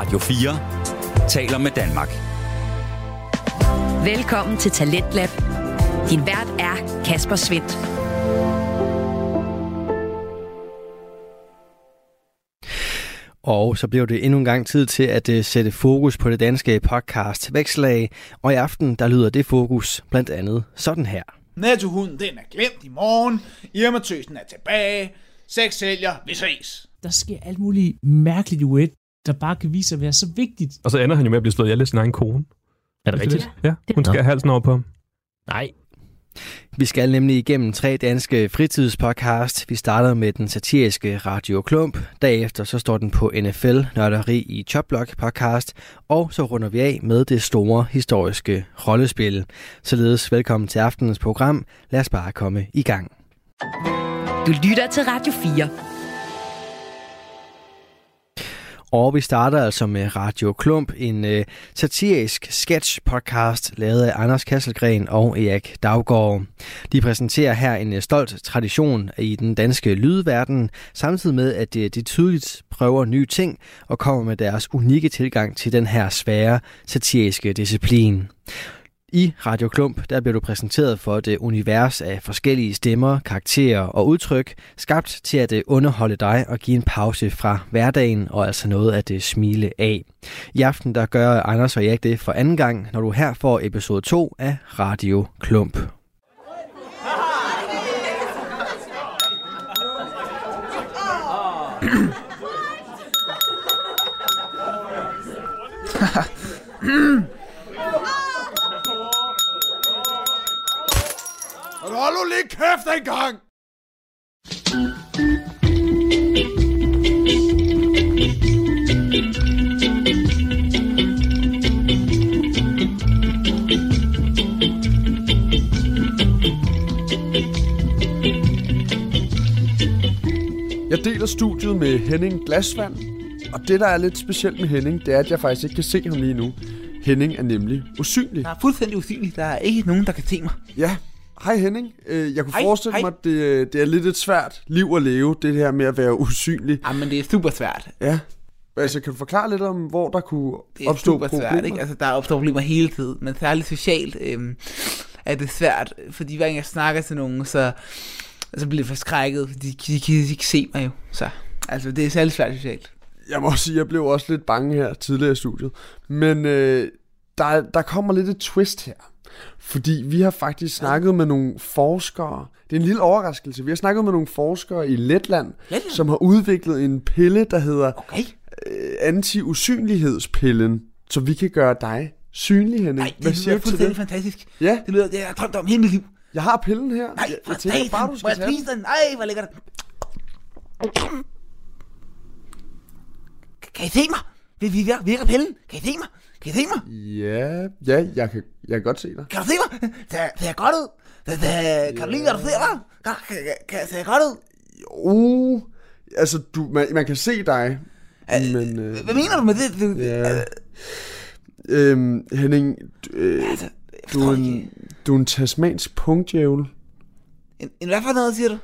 Radio 4 taler med Danmark. Velkommen til Talentlab. Din vært er Kasper Svendt. Og så blev det endnu en gang tid til at uh, sætte fokus på det danske podcast Vækslag. Og i aften, der lyder det fokus blandt andet sådan her. Nettohunden, den er glemt i morgen. Irma-tøsen er tilbage. Sex sælger, vi ses. Der sker alt muligt mærkeligt i der bare kan vise sig at være så vigtigt. Og så ender han jo med at blive slået ihjel af sin egen kone. Er det rigtigt? Ja, hun skal have halsen over på ham. Nej. Vi skal nemlig igennem tre danske fritidspodcast. Vi starter med den satiriske Radio Klump. Derefter så står den på NFL Nørderi i Chopblock podcast. Og så runder vi af med det store historiske rollespil. Således velkommen til aftenens program. Lad os bare komme i gang. Du lytter til Radio 4. Og vi starter altså med Radio Klump, en øh, satirisk sketch-podcast lavet af Anders Kasselgren og Erik Daggaard. De præsenterer her en øh, stolt tradition i den danske lydverden, samtidig med, at øh, de tydeligt prøver nye ting og kommer med deres unikke tilgang til den her svære satiriske disciplin. I Radio Klump der bliver du præsenteret for et univers af forskellige stemmer, karakterer og udtryk, skabt til at underholde dig og give en pause fra hverdagen og altså noget at det smile af. I aften der gør Anders og jeg det for anden gang, når du her får episode 2 af Radio Klump. Hold nu en gang! Jeg deler studiet med Henning Glasvand, og det, der er lidt specielt med Henning, det er, at jeg faktisk ikke kan se ham lige nu. Henning er nemlig usynlig. Jeg er fuldstændig usynlig. Der er ikke nogen, der kan se mig. Ja, hej Henning. Øh, Jeg kunne Hej, forestille hej. mig, at det, det er lidt et svært liv at leve, det her med at være usynlig. Jamen, det er super svært. Ja. Altså, kan du forklare lidt om, hvor der kunne Det er opstå super problemer? svært, ikke? Altså, der opstår problemer hele tiden, men særligt socialt øhm, er det svært, fordi hver gang jeg snakker til nogen, så, så bliver jeg forskrækket, fordi de, de, de kan ikke se mig jo. Så, altså, det er særligt svært socialt. Jeg må også sige, at jeg blev også lidt bange her tidligere i studiet. Men øh, der, der kommer lidt et twist her. Fordi vi har faktisk snakket med nogle forskere. Det er en lille overraskelse. Vi har snakket med nogle forskere i Letland, Letland? som har udviklet en pille, der hedder Okay. øh, anti-usynlighedspillen. Så vi kan gøre dig synlig, Henning. Nej, Hvad det siger lyder til det? fantastisk. Ja, Det lyder, det har jeg drømt om hele mit liv. jeg har pillen her. Nej, jeg, jeg tænker bare, du skal tage den. Nej, hvor lækkert. Kan I se mig? Vil vi virker, virker pillen? Kan I se mig? Kan I se mig? Ja, ja jeg, kan, jeg kan godt se dig. Kan du se mig? Det er, det er godt ud. Det, det, kan du lide, hvad du ser mig? Kan, kan, kan, kan jeg godt ud? Uh, altså, du, man, man kan se dig, men... Øh, Hvad mener du med det? det Ja. Øhm, Henning, du, øh, Altså, jeg du, er en, du er en tasmansk punktdjævel. En, en hvad for noget, siger du?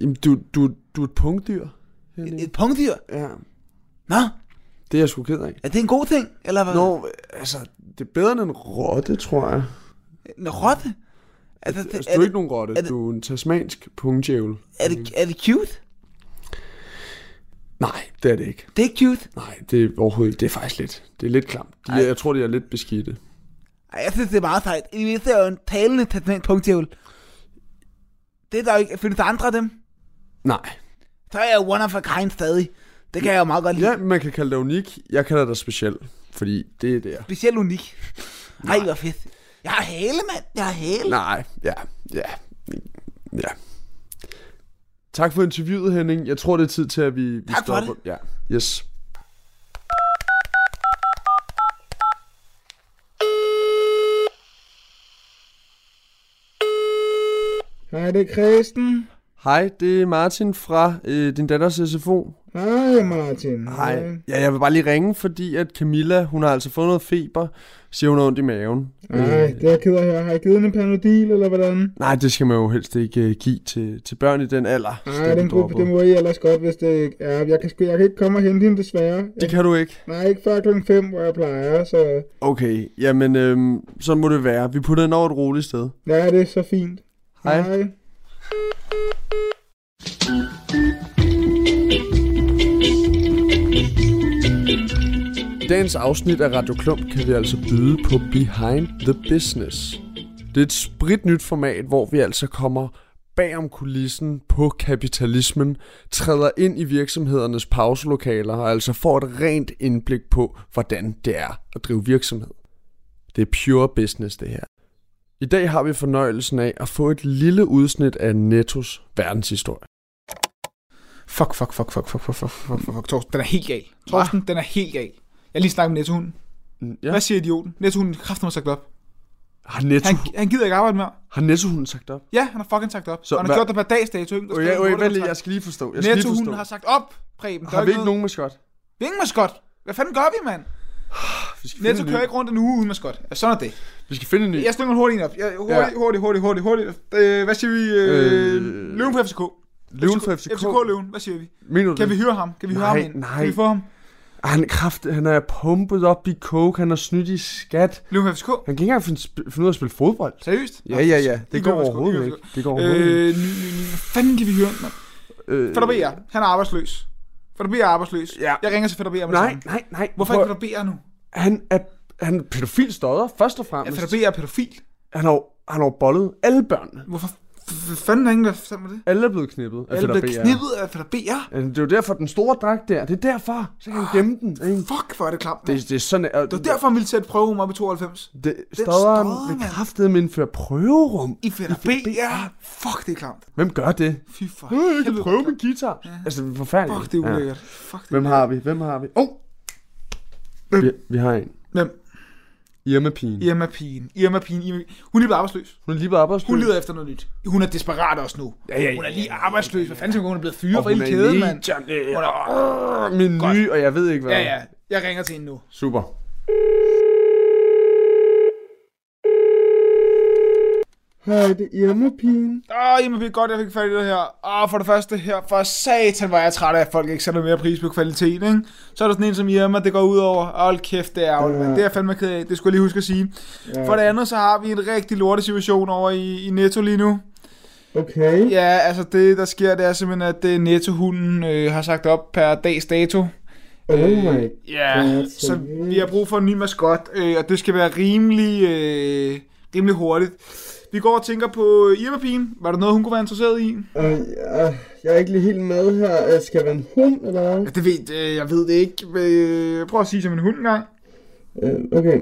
Jamen, du, du, du er et punktdyr, Et, Henning. et punktdyr? Ja, Nå, det er jeg sgu ked af. er det en god ting? Eller hvad? Nå, altså, det er bedre end en rotte, tror jeg. En rotte? Altså, det, Altså, er, du er det, ikke nogen rotte, er det- du er en tasmansk punktdjævel. er, det, er det cute? Nej, det er det ikke. Det er ikke cute. Nej, det er overhovedet ikke. Det er faktisk lidt. Det er lidt klamt. De, er, jeg tror, de er lidt beskidte. Ej, jeg synes, det er meget sejt. I det er jo en talende tasman punktdjævel. Det er der jo ikke. Findes der andre af dem? Nej. Så er jeg one of a kind stadig. Det kan jeg jo meget godt lide. Ja, man kan kalde det unik. Jeg kalder det speciel, fordi det er det. er. Specielt unik. Ej, hvor fedt. Jeg har hale, mand. Jeg har hale. Nej, ja, ja, ja. Tak for interviewet, Henning. Jeg tror, det er tid til, at vi, vi Tak for stopper. Ja, yes. Hej, det er Kristen. Hej, det er Martin fra øh, din datters SFO. Hej Martin. Hej. Ja, jeg vil bare lige ringe, fordi at Camilla, hun har altså fået noget feber, siger hun har ondt i maven. Nej, Øh, det er jeg ked af her. Har jeg givet en panodil, eller hvordan? nej, det skal man jo helst ikke øh, give til, til børn i den alder. Nej, den gruppe, det må I ellers godt, hvis det ikke er. Jeg kan, jeg kan ikke komme og hente hende, desværre. Det kan du ikke. nej, ikke før klokken 5, hvor jeg plejer, så... Okay, jamen, øhm, så må det være. Vi putter den over et roligt sted. Ja, det er så fint. Hej. Hej. Dagens afsnit af Radio Klump kan vi altså byde på Behind the Business. Det er et spritnyt format, hvor vi altså kommer bag om kulissen på kapitalismen, træder ind i virksomhedernes pauselokaler og altså får et rent indblik på, hvordan det er at drive virksomhed. Det er pure business, det her. I dag har vi fornøjelsen af at få et lille udsnit af Nettos verdenshistorie. Fuck, fuck, fuck, fuck, fuck, fuck, fuck, fuck, fuck, fuck. Torsten, den er helt gal. Torsten, den er helt gal. Jeg har lige snakket med Nettohunden. Ja. Hvad siger idioten? Nettohunden kræfter mig sagt op. Har, Netto, Han, han gider ikke arbejde mere. har Nettohunden sagt op? Ja, han har fucking sagt op. Så han har hvad- gjort det per dags dato, Okay, okay, en vent lige, kontrakt. jeg skal lige forstå. Jeg skal lige Nettohunden forstå. har sagt op, Preben. Der Har er vi ikke nogen maskot? Vi ingen maskot. Hvad fanden gør vi, mand? Vi skal Netto kører ikke rundt en uge uden maskot. Ja, sådan er det. Vi skal finde en ny. Jeg slynger hurtigt en op. Jeg, hurtigt, Ja. hurtigt, hurtigt, hurtigt, hurtigt. Øh, hvad siger vi? Øh, Øh, løven på FCK. Løven for FCK. FCK Løven, hvad siger vi? Mener du Kan vi det? hyre ham? Kan vi hyre Nej, ham ind? nej. Kan vi få ham? Ej, Han kraft, han er pumpet op i coke, han er snydt i skat. På FCK? Han kan ikke engang finde, finde ud af at spille fodbold. Seriøst? Ja, ja, ja. Det Ikke går overhovedet ikke ikke. Det går overhovedet ikke. Øh, ny. Hvad fanden kan vi hyre, mand? Øh, Fætter BR, han er arbejdsløs. Fætter BR er arbejdsløs. Ja. Jeg ringer til Fætter BR med Nej, nej, nej. Hvorfor ikke Fætter BR nu? Han er, han er pædofil stodder, først og Ja, fremmest. Fætter BR er pædofil. Han har, han har bollet alle børnene. Hvorfor f- fanden er ingen, der fortæller mig det? Alle er blevet knippet af Alle bliver BR. knippet af Fætter BR. Ja, Det er jo derfor, den store dragt der, det er derfor. Så kan han gemme den. Ikke? Fuck, hvor er det klamt. Det, det er sådan, at, Det var derfor, han ville sætte prøverum op i 92. det, stodder, stodderen vil mand. kraftedeme indføre prøverum. I Fætter BR. Fuck, det er klamt. Hvem gør det? Fy for Øh, jeg kan prøve min guitar. Ja. Altså, det er forfærdeligt. Fuck, det er ulækkert. Fuck, det er Hvem har vi? Hvem har vi? Oh! Vi, vi har en. Hvem? Irma Pigen. Irma Pigen. Irma Pigen. Irma... Hun er blevet arbejdsløs. Hun er lige arbejdsløs. Hun leder efter noget nyt. Hun er desperat også nu. Ja, ja, ja, Hun er lige arbejdsløs. Hvad fanden skal hun er blevet fyret fra hele kæden, mand? Hun er- åh, min nye, og jeg ved ikke hvad. Ja, ja. Jeg ringer til hende nu. Super. Hej, det er Irma-pigen. Åh, Irma Pigen, godt, jeg fik fat i det her. Åh, for det første her, for satan, var jeg træt af, at folk ikke sætter mere pris på kvalitet, ikke? Så er der sådan en som Irma, det går ud over. Hold kæft, det er ærgerligt, Ja. Det er jeg fandme ked af. Det skulle jeg lige huske at sige. Ja. For det andet, så har vi en rigtig lorte situation over i, i Netto lige nu. Okay. Ja, altså det, der sker, det er simpelthen, at det Netto-hunden øh, har sagt op per dags dato. Oh my Ja, God, så seriøst? vi har brug for en ny maskot, øh, og det skal være rimelig, øh, rimelig hurtigt. Vi går og tænker på Irma-pigen. Var der noget, hun kunne være interesseret i? Øh, jeg, jeg er ikke lige helt med her. Øh, Skal jeg være en hund, eller hvad? Det ved, øh, jeg ved det ikke. Øh, prøv at sige som en hund engang. Øh, okay.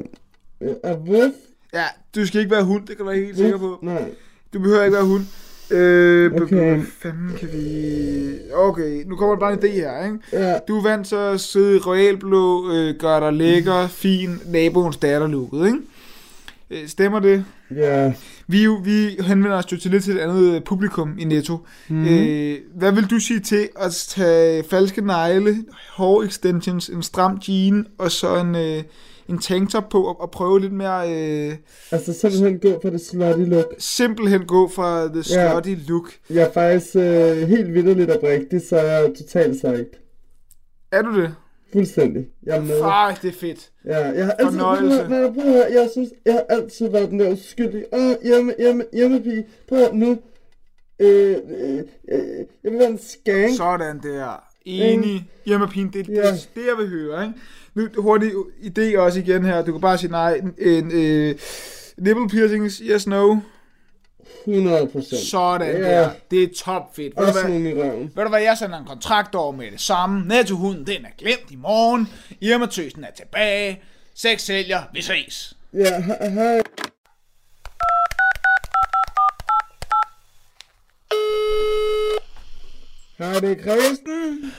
Øh, Er wuff? Ja, du skal ikke være hund, det kan du være helt sikker på. Nej. Du behøver ikke være hund. Øh, Okay. Hvad fanden kan vi... Okay, nu kommer der bare en idé her, ikke? Ja. Du er vant til at sidde i royalblå, øh, gøre dig lækker, fin, naboens datter lukket, ikke? Øh, stemmer det? Ja. Vi, vi henvender os jo til lidt til et andet øh, publikum i Netto. Mm. Øh, hvad vil du sige til at tage falske negle, hår extensions, en stram jean og så en, øh, en tanktop på og, og prøve lidt mere øh, Altså simpelthen gå for det slutty look. simpelthen gå the Ja. slutty look. Jeg er faktisk øh, helt vidderligt oprigtig, så jeg er totalt psyched. Er du det? Fuldstændig. Jeg er med. Ej, det er fedt. Ja, jeg har altid, Fornøjelse. prøv prøv høre, jeg synes, jeg har altid været den der uskyldige, åh, hjemme, hjemme, hjemmepige, prøv nu, øh, øh, øh, jeg vil være en skank. Sådan der. Enig. Hjemmepin, det er det, det, jeg vil høre, ikke? Nu hurtig idé også igen her. Du kan bare sige nej. En, en øh, nipple piercings, yes, no. 100 procent. Sådan Ja. der. Det er top fedt. Ved du, hvad, nogle i røven. ved du hvad, jeg sender en kontrakt over med det samme. Nettohunden, den er glemt i morgen. Irma-tøsen er tilbage. Seks sælger, vi ses. Ja, he- hej. Hej, det er Christen.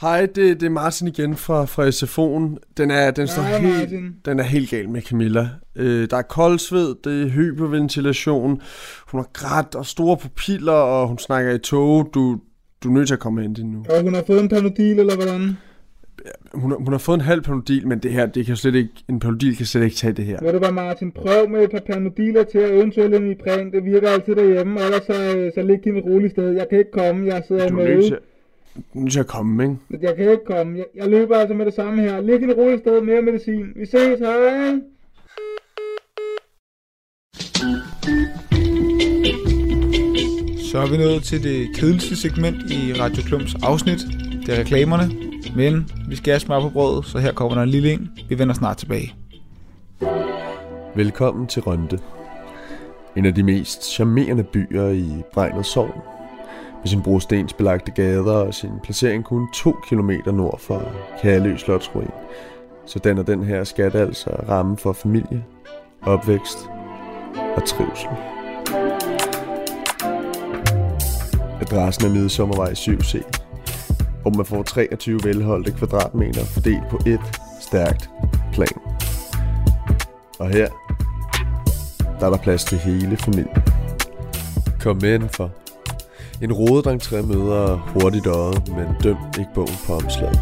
Hej, det, det er Martin igen fra, fra SFO'en. Den er, den, står Hej, helt, Martin. den er helt gal med Camilla. Øh, der er koldsved, det er hyperventilation. Hun har grædt og store pupiller, og hun snakker i tog. Du, du er nødt til at komme hen til nu. Og hun har fået en panodil, eller hvordan? Hun har, hun har fået en halv panodil, men det her, det kan slet ikke, en panodil kan slet ikke tage det her. Ved du hvad, Martin? Prøv med et par panodiler til at eventuelt en Ipren. Det virker altid derhjemme, og ellers så, øh, så lig hende et roligt sted. Jeg kan ikke komme, jeg sidder Du er med. nødt til, er nødt til at komme, ikke? Jeg kan ikke komme. Jeg, jeg løber altså med det samme her. Lig hende et roligt sted, mere medicin. Vi ses, hej! Så er vi nået til det kedeligste segment i Radio Klums afsnit. Det er reklamerne. Men vi skal have smør på brødet, så her kommer der en lille en. Vi vender snart tilbage. Velkommen til Rønte. En af de mest charmerende byer i Brejnet Sogn. Med sin brostensbelagte gader og sin placering kun 2 km nord for Kærlø Slotsruin. Så danner den her skat altså ramme for familie, opvækst og trivsel. Adressen er Midsommervej 7C, hvor man får 23 velholdte kvadratmeter fordelt på et stærkt plan. Og her, der er der plads til hele familien. Kom med indenfor. En rodet entré møder hurtigt øjet, men døm ikke bogen på omslaget.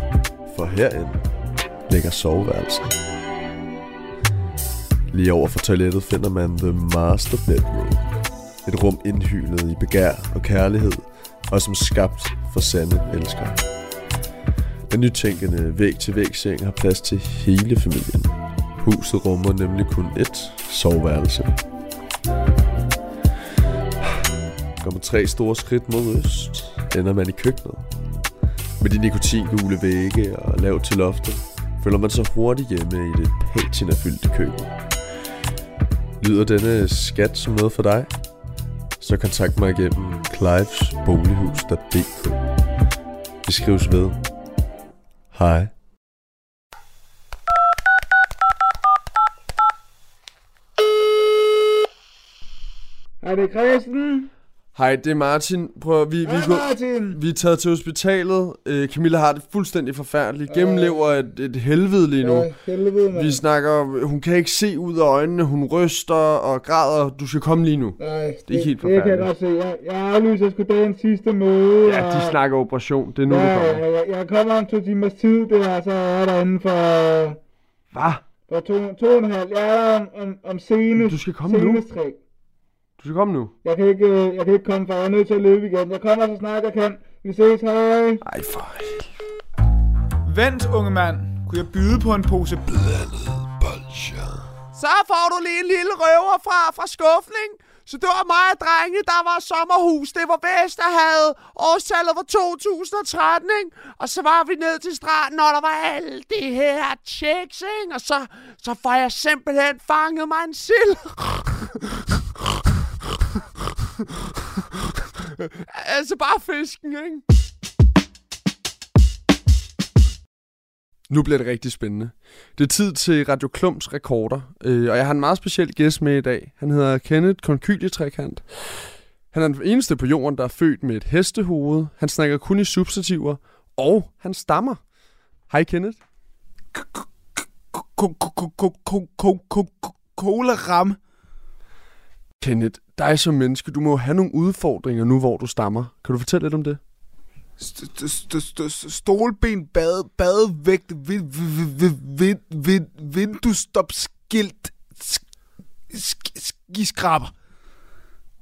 For herinde ligger soveværelset. Lige over for toilettet finder man The Master Bedroom. Et rum indhyldet i begær og kærlighed, og som skabt for sande elskere. Den nytænkende væg-til-væg-seng har plads til hele familien. Huset rummer nemlig kun ét soveværelse. Tre store skridt mod øst, ender man i køkkenet. Med de nikotingule vægge og lavt til loftet, føler man sig hurtigt hjemme i det patinafyldte køkken. Lyder denne skat som noget for dig? Så kontakt mig igennem clivesbolighus.dk Vi skrives ved. Hej. Hej, det er Christen. Hej, det er Martin. Prøv, at- vi, vi, Hej, gå, Martin. vi er taget til hospitalet. Øh, Camilla har det fuldstændig forfærdeligt. Gennemlever et, et helvede lige nu. Ja, helvede, mand. Vi snakker, hun kan ikke se ud af øjnene, hun ryster og græder. Du skal komme lige nu. Nej, Det er helt Det kan jeg forfærdeligt. godt se. Jeg, jeg aflyser sgu dagens sidste møde. Ja, og- de snakker operation. Det er nu, ja, det kommer. ja, jeg, jeg kommer om to timers tid, det er, så er jeg derinde for, Hvad? for to, to og en halv. Jeg er der om, om, om senest, Du skal komme nu. senest tre. Du skal komme nu. Jeg kan, ikke, øh, jeg kan ikke komme, for jeg er nødt til at løbe igen. Jeg kommer så snart jeg kan. Vi ses, hej. Ej, for Vent, unge mand. Kunne jeg byde på en pose Så får du lige en lille røver fra, fra skuffen, ikke? Så det var mig og drenge, der var sommerhus. Det var Vesterhavet. Årstallet var 2013, ikke? Og så var vi ned til stranden, og der var alle de her chicks, ikke? Og så, så får jeg simpelthen fanget mig en sild. altså bare fisken, ikke? Nu bliver det rigtig spændende. Det er tid til Radio Klums rekorder, øh, og jeg har en meget speciel gæst med i dag. Han hedder Kenneth Konkyljetrækant. Han er den eneste på jorden, der er født med et hestehoved. Han snakker kun i substantiver, og han stammer. Hej Kenneth. cola ram. Kenneth, dig som menneske, du må have nogle udfordringer nu, hvor du stammer. Kan du fortælle lidt om det? Stolben, bad, badevægt, vind, vind, vind, vind, vinduestop, skilt, skiskraber.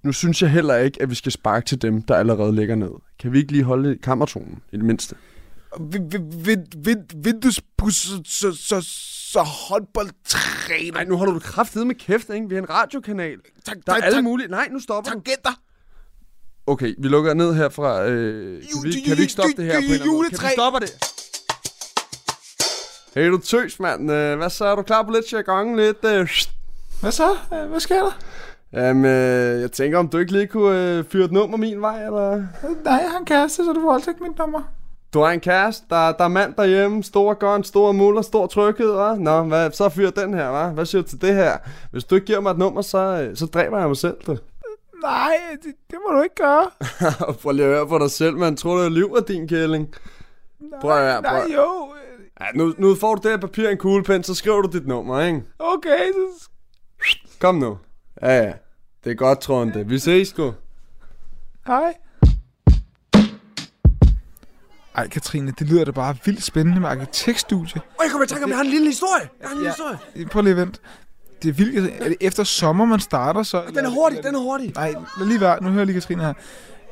Nu synes jeg heller ikke, at vi skal sparke til dem, der allerede ligger ned. Kan vi ikke lige holde kammertonen i det mindste? Vinduespus, så, så, så håndboldtræner. Nej, nu holder du kraftedet med kæft, ikke? Vi er en radiokanal. Der er alle mulige... Nej, nu stopper. Tangenter. Okay, vi lukker ned herfra. Øh, kan, vi, kan vi ikke stoppe det her på en eller anden måde? Kan vi stoppe det? Hey, du tøs, mand. Øh, Hvad så? Er du klar på lidt jargon? Lidt... Øh... Hvad så? Hvad sker der? Jamen, øh, jeg tænker, om du ikke lige kunne øh, fyre et nummer min vej, eller... Nej, jeg har en kæreste, så du får altså ikke mit nummer. Du har en kæreste, der, der er mand derhjemme, stor gun, stor muller, stor trykket, hva'? Nå, hvad, så fyr den her, hva'? Hvad siger du til det her? Hvis du ikke giver mig et nummer, så, øh, så dræber jeg mig selv, du. Nej, det, det må du ikke gøre. Prøv lige at høre på dig selv, man. Tror du, jeg lyver, din kælling? Prøv at høre, prøv. Nej, jo. Ja, nu, nu får du det her papir og en kuglepen, så skriver du dit nummer, ikke? Okay, så... Kom nu. Ja, ja. Det er godt, Trunde. Vi ses sgu. Hej. Ej, Katrine, det lyder da bare vildt spændende med arkitektstudie. Og jeg kommer i tanke om, jeg har en lille historie. Jeg har en lille Ja. historie. Prøv lige at vente. Det er vildt. Er det efter sommer, man starter så? Den er hurtig, den er hurtig. Nej, lad lige være. Nu hører jeg lige Katrine her.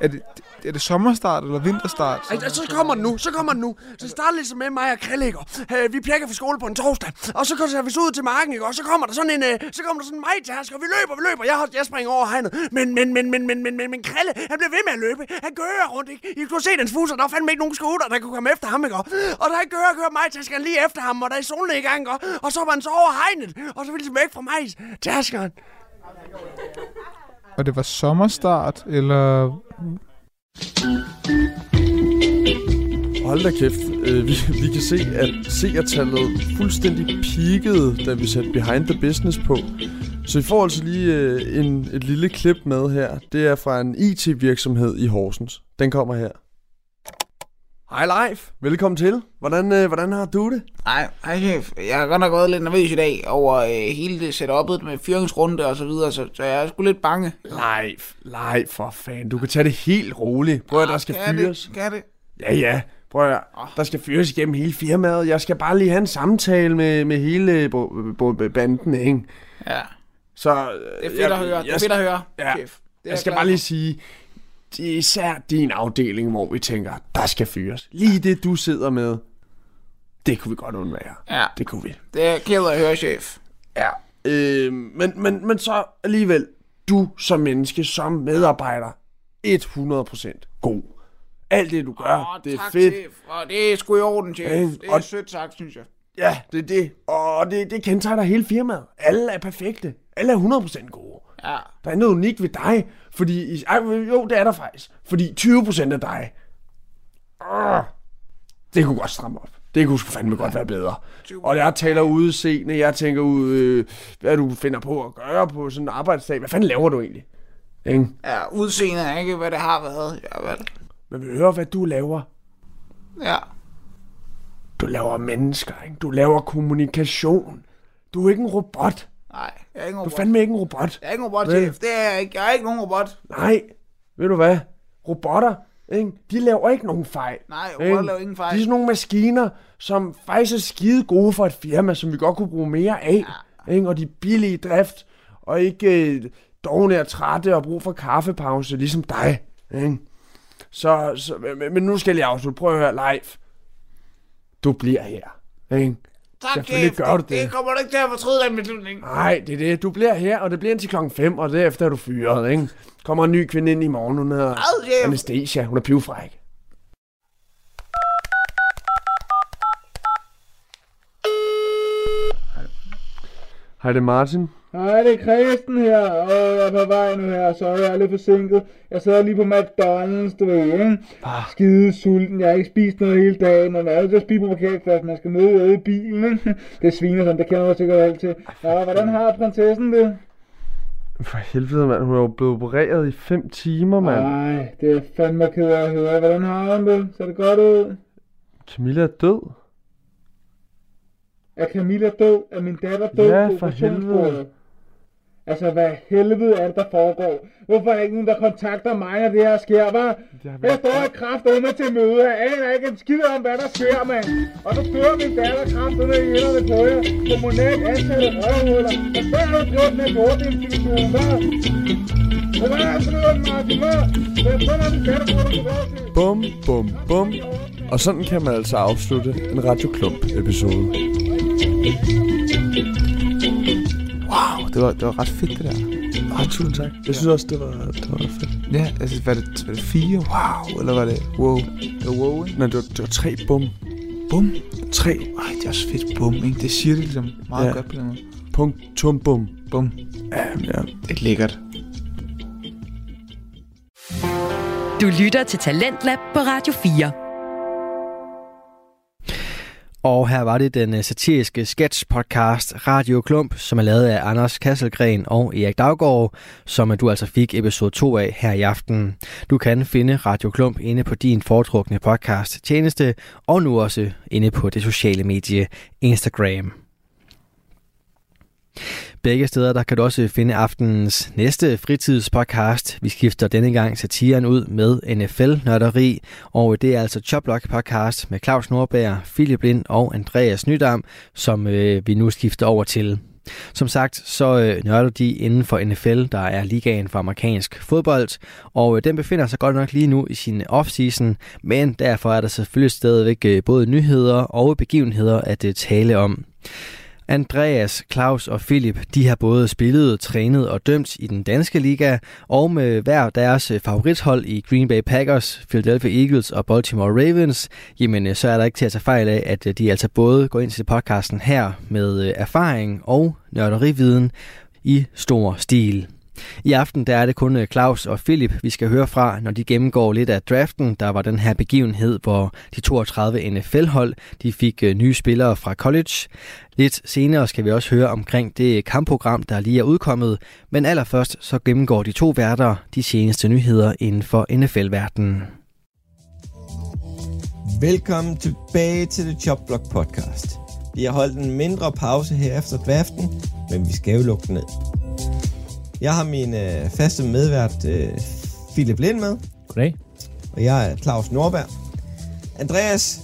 Er det, er det sommerstart eller vinterstart? Ej, så kommer den nu, så kommer den nu. Så starter ligesom med mig og Krille, ikke? Øh, vi pjekker fra skole på en torsdag, og så går vi så ud til marken, ikke? Og så kommer der sådan en, øh, så kommer der sådan en majtask, og vi løber, vi løber. Jeg, har, jeg springer over hegnet, men, men, men, men, men, men, men, men Krille, han bliver ved med at løbe. Han kører rundt, ikke? I kunne se den fuser, der var fandme ikke nogen scooter, der kunne komme efter ham, ikke? Og der kører, kører majtaskeren lige efter ham, og der er solen i gang, ikke? Og så var han så over hegnet, og så ville de væk fra mig, taskeren. Og det var sommerstart, eller... Mm. Hold da kæft. Øh, vi, vi kan se, at seertallet fuldstændig peakede, da vi satte Behind the Business på. Så I får altså lige øh, en, et lille klip med her. Det er fra en IT-virksomhed i Horsens. Den kommer her. Hej Leif, velkommen til. Hvordan, øh, hvordan har du det? Nej, hej chef. Jeg har godt nok været lidt nervøs i dag over øh, hele det setup'et med fyringsrunde og så videre, så, så jeg er sgu lidt bange. Leif, Leif for fanden. Du kan tage det helt roligt. Prøv at der skal kan fyres. Det, kan det? Ja, ja. Prøv at. Der skal fyres igennem hele firmaet. Jeg skal bare lige have en samtale med, med hele bo- bo- banden, ikke? Ja. Så, Det er fedt at høre. Det er fedt at høre, Ja. chef. Det jeg skal bare lige sige, det er især din afdeling, hvor vi tænker, der skal fyres. Lige det, du sidder med, det kunne vi godt undvære. Ja. Det kunne vi. Det er af at høre, chef. Ja. Øh, men, men, men så alligevel, du som menneske, som medarbejder, 100% god. Alt det, du gør, Åh, det er tak, fedt. Chef. Og det er sgu i orden, chef. Ja, Det er og- sødt sagt, synes jeg. Ja, det er det. Og det, det kendetegner hele firmaet. Alle er perfekte. Alle er 100% gode. Ja. Der er noget unikt ved dig, fordi... Ej, jo, det er der faktisk. Fordi 20% af dig... Øh, det kunne godt stramme op. Det kunne sgu fandme godt være bedre. Og jeg taler udseende, jeg tænker ud, øh, hvad du finder på at gøre på sådan en arbejdsdag. Hvad fanden laver du egentlig? Ikke? Ja, udseendet er ikke, hvad det har været. Ja, vel. Men vi hører, hvad du laver. Ja. Du laver mennesker, ikke? Du laver kommunikation. Du er ikke en robot. Nej, jeg er ikke en Du er robot. fandme ikke en robot. Jeg er ikke en robot, chef. Det er jeg ikke. Jeg er ikke nogen robot. Nej, ved du hvad? Robotter, ikke? de laver ikke nogen fejl. Nej, robotter laver ingen fejl. De er sådan nogle maskiner, som faktisk er skide gode for et firma, som vi godt kunne bruge mere af. Ja. Ikke? Og de er billige i drift, og ikke øh, dogne og trætte og brug for kaffepause, ligesom dig. Ikke? Så, så, men, men nu skal jeg afslutte. Prøv at høre live. Du bliver her. Ikke? Tak, Selvfølgelig gør du det, det. kommer du ikke til at fortryde den beslutning. Nej, det er det. Du bliver her, og det bliver indtil klokken 5, og derefter er du fyret, ikke? Kommer en ny kvinde ind i morgen, hun hedder Ad. Anastasia. Hun er pivfræk. Hej, det er Martin. Hej, det er Christen her, og jeg er på vej nu her, så jeg er lidt forsinket. Jeg sidder lige på McDonald's, du ved, ikke? Skide sulten, jeg har ikke spist noget hele dagen, og jeg er nødt til at spise på parkeringspladsen, jeg skal møde ude i bilen, ikke? Det sviner sådan, det kender du sikkert alt til. Ja, hvordan har prinsessen det? For helvede, mand. Hun er jo blevet opereret i 5 timer, mand. Nej, det er fandme ked af at høre. Hvordan har hun det? Ser det godt ud? Camilla er død. Er Camilla død? Er min datter død? Ja, for helvede. Altså, hvad helvede er det, der foregår? Hvorfor er der ikke nogen, der kontakter mig, når det her sker, hva'? Jeg står i kraft med til møde. Jeg aner ikke en skid om, hvad der sker, mand. Og så dør min datter kraft under i hænderne på jer. Kommunalt ansatte røvhuller. Og så er du gjort med lorteinstitution, hva'? Og hvad er det Martin, hva'? Hvad fanden er det, på dig Bum, bum, bum. Og sådan kan man altså afslutte en Radio Klump episode. Wow, det var, det var ret fedt, det der. Ah, tusind tak. Jeg synes også, det var, det var fedt. Ja, altså, var det, var det fire? Wow, eller var det wow? Det var wow, ikke? Nej, det var, det var tre bum. Bum. Tre. Ej, det er også fedt bum, ikke? Det siger det ligesom meget Ja. ja. godt på den måde. Punktum bum. Bum. Ja, ja. Det er lækkert. Du lytter til Talentlab på Radio 4. Og her var det den øh, satiriske sketch-podcast Radio Klump, som er lavet af Anders Kasselgren og Erik Daggaard, som øh, du altså fik episode 2 af her i aften. Du kan finde Radio Klump inde på din foretrukne podcast tjeneste, og nu også inde på det sociale medie Instagram. Begge steder der kan du også finde aftenens næste fritidspodcast. Vi skifter denne gang satiren ud med NFL-nørderi, og det er altså Choplock podcast med Claus Nordberg, Philip Lind og Andreas Nydam, som øh, vi nu skifter over til. Som sagt, så øh, nørder de inden for NFL, der er ligaen for amerikansk fodbold, og øh, den befinder sig godt nok lige nu i sin offseason, men derfor er der selvfølgelig stadigvæk øh, både nyheder og begivenheder at øh, tale om. Andreas, Claus og Philip, de har både spillet, trænet og dømt i den danske liga, og med hver deres øh, favorithold i Green Bay Packers, Philadelphia Eagles og Baltimore Ravens, jamen øh, så er der ikke til at tage fejl af, at øh, de altså både går ind til podcasten her med erfaring og nørderividen i stor stil. I aften der er det kun øh, Claus og Philip, vi skal høre fra, når de gennemgår lidt af draften. Der var den her begivenhed, hvor de 32 NFL-hold de fik øh, nye spillere fra college. Lidt senere skal vi også høre omkring det kampprogram, der lige er udkommet, men allerførst så gennemgår de to værter de seneste nyheder inden for NFL-verdenen. Velkommen tilbage til The Chop Block Podcast. Vi har holdt en mindre pause her efter draften, men vi skal jo lukke ned. Jeg har min øh, faste medvært øh, Philip Lind med. Goddag. Og jeg er Claus Norberg. Andreas,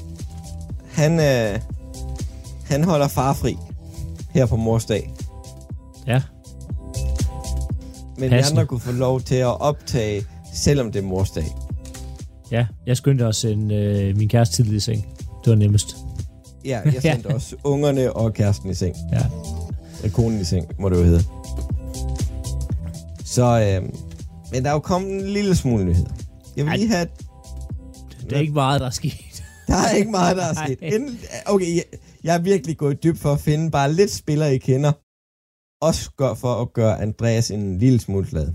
han, øh, han holder farfri her på morsdag. Ja. Men vi andre kunne få lov til at optage, selvom det er morsdag. Ja, jeg skyndte også en, øh, min kæreste tidlig i seng. Det var nemmest. Ja, jeg sendte også ungerne og kæresten i seng. Ja. Eller konen i seng, må det jo hedde. Så, øh, men der er jo kommet en lille smule nyheder. Jeg vil Ej, lige have... Det er ikke meget, der er sket. Der er ikke meget, der er sket. Okay, jeg, jeg er virkelig gået dybt for at finde bare lidt spillere, I kender. Også for at gøre Andreas en lille smule glad.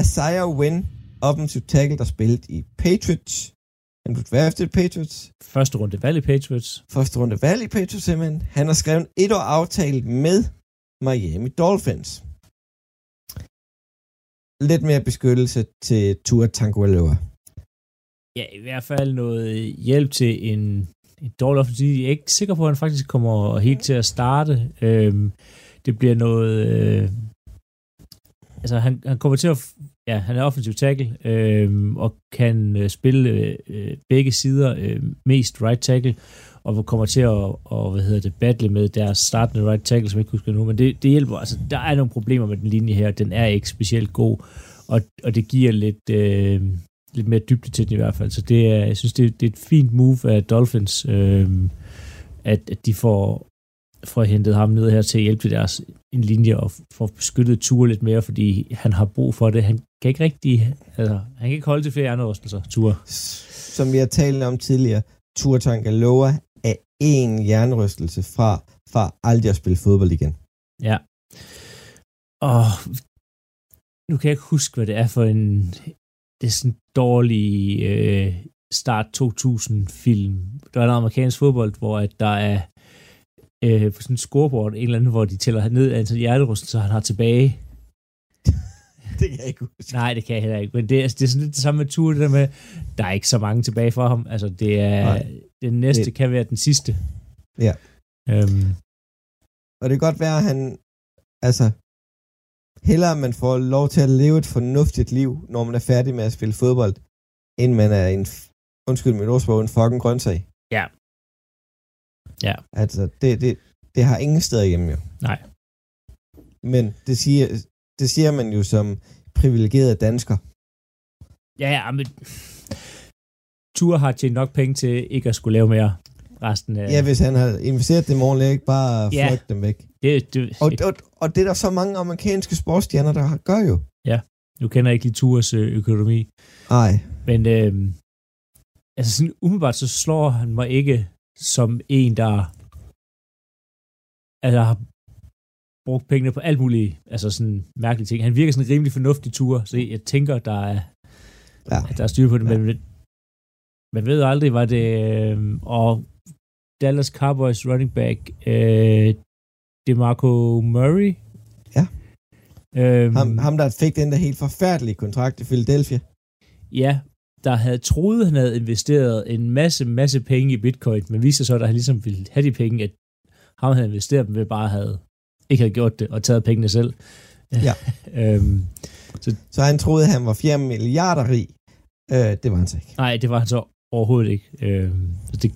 Isaiah Wynn, offensive tackle, der spillede i Patriots, han blev draftet Patriots. Første runde valg i Patriots. Første runde valg i Patriots, simpelthen. Han har skrevet et år aftale med Miami Dolphins. Lidt mere beskyttelse til Tua Tagovailoa. Ja, i hvert fald noget hjælp til en, en dårlig offensiv. Jeg er ikke sikker på, at han faktisk kommer helt til at starte. Øhm, det bliver noget... Øh, altså, han, han kommer til at Ja, han er offensiv tackle øh, og kan øh, spille øh, begge sider, øh, mest right tackle, og kommer til at og, hvad hedder det, battle med deres startende right tackle, som jeg ikke husker nu, men det, det hjælper. Altså, der er nogle problemer med den linje her. Den er ikke specielt god, og, og det giver lidt, øh, lidt mere dybde til den i hvert fald. Så det er, jeg synes, det, det er et fint move af Dolphins, øh, at, at de får får hentet ham ned her til at hjælpe deres en linje og få beskyttet Ture lidt mere, fordi han har brug for det. Han kan ikke rigtig, altså, han kan ikke holde til flere hjernerystelser, Ture. Som vi har talt om tidligere, Ture Tankaloa er en hjernerystelse fra, fra aldrig at spille fodbold igen. Ja. Og nu kan jeg ikke huske, hvad det er for en, det er sådan en dårlig øh, start 2000 film. Der er en amerikansk fodbold, hvor at der er øh, på sådan en scoreboard, en eller anden, hvor de tæller ned af antal hjerterystelser, han har tilbage. det kan jeg ikke huske. Nej, det kan jeg heller ikke. Men det, er, det er sådan lidt det samme med Tour, det der med, der er ikke så mange tilbage for ham. Altså, det er, Nej. den næste det... kan være den sidste. Ja. Øhm. Og det kan godt være, at han, altså, hellere man får lov til at leve et fornuftigt liv, når man er færdig med at spille fodbold, end man er en, undskyld mit ordsprog, en fucking grøntsag. Ja, Ja. Altså, det, det, det har ingen steder hjemme jo. Nej. Men det siger, det siger man jo som privilegeret dansker. Ja, ja, men Tur har tjent nok penge til ikke at skulle lave mere resten af... Ja, hvis han har investeret dem ordentligt, ikke bare ja. flygte dem væk. Det, det, og, og, og det er der så mange amerikanske sportsstjerner, der gør jo. Ja, nu kender jeg ikke lige Turs øh, økonomi. Nej. Men øh, altså sådan umiddelbart, så slår han mig ikke som en, der altså, har brugt pengene på alt muligt, altså sådan mærkelige ting. Han virker sådan en rimelig fornuftig tur, så jeg tænker, der er, ja. at der er styr på det, ja. men man ved aldrig, var det, øh, og Dallas Cowboys running back, øh, DeMarco Murray. Ja. Øhm, ham, ham, der fik den der helt forfærdelige kontrakt i Philadelphia. ja, der havde troet, han havde investeret en masse, masse penge i bitcoin, men viste sig så, at han ligesom ville have de penge, at ham havde investeret dem ved bare havde ikke havde gjort det og taget pengene selv. Ja. øhm, så, så han troede, at han var 4 milliarder rig. Øh, det var han så ikke. Nej, det var han så overhovedet ikke. Øhm, så det,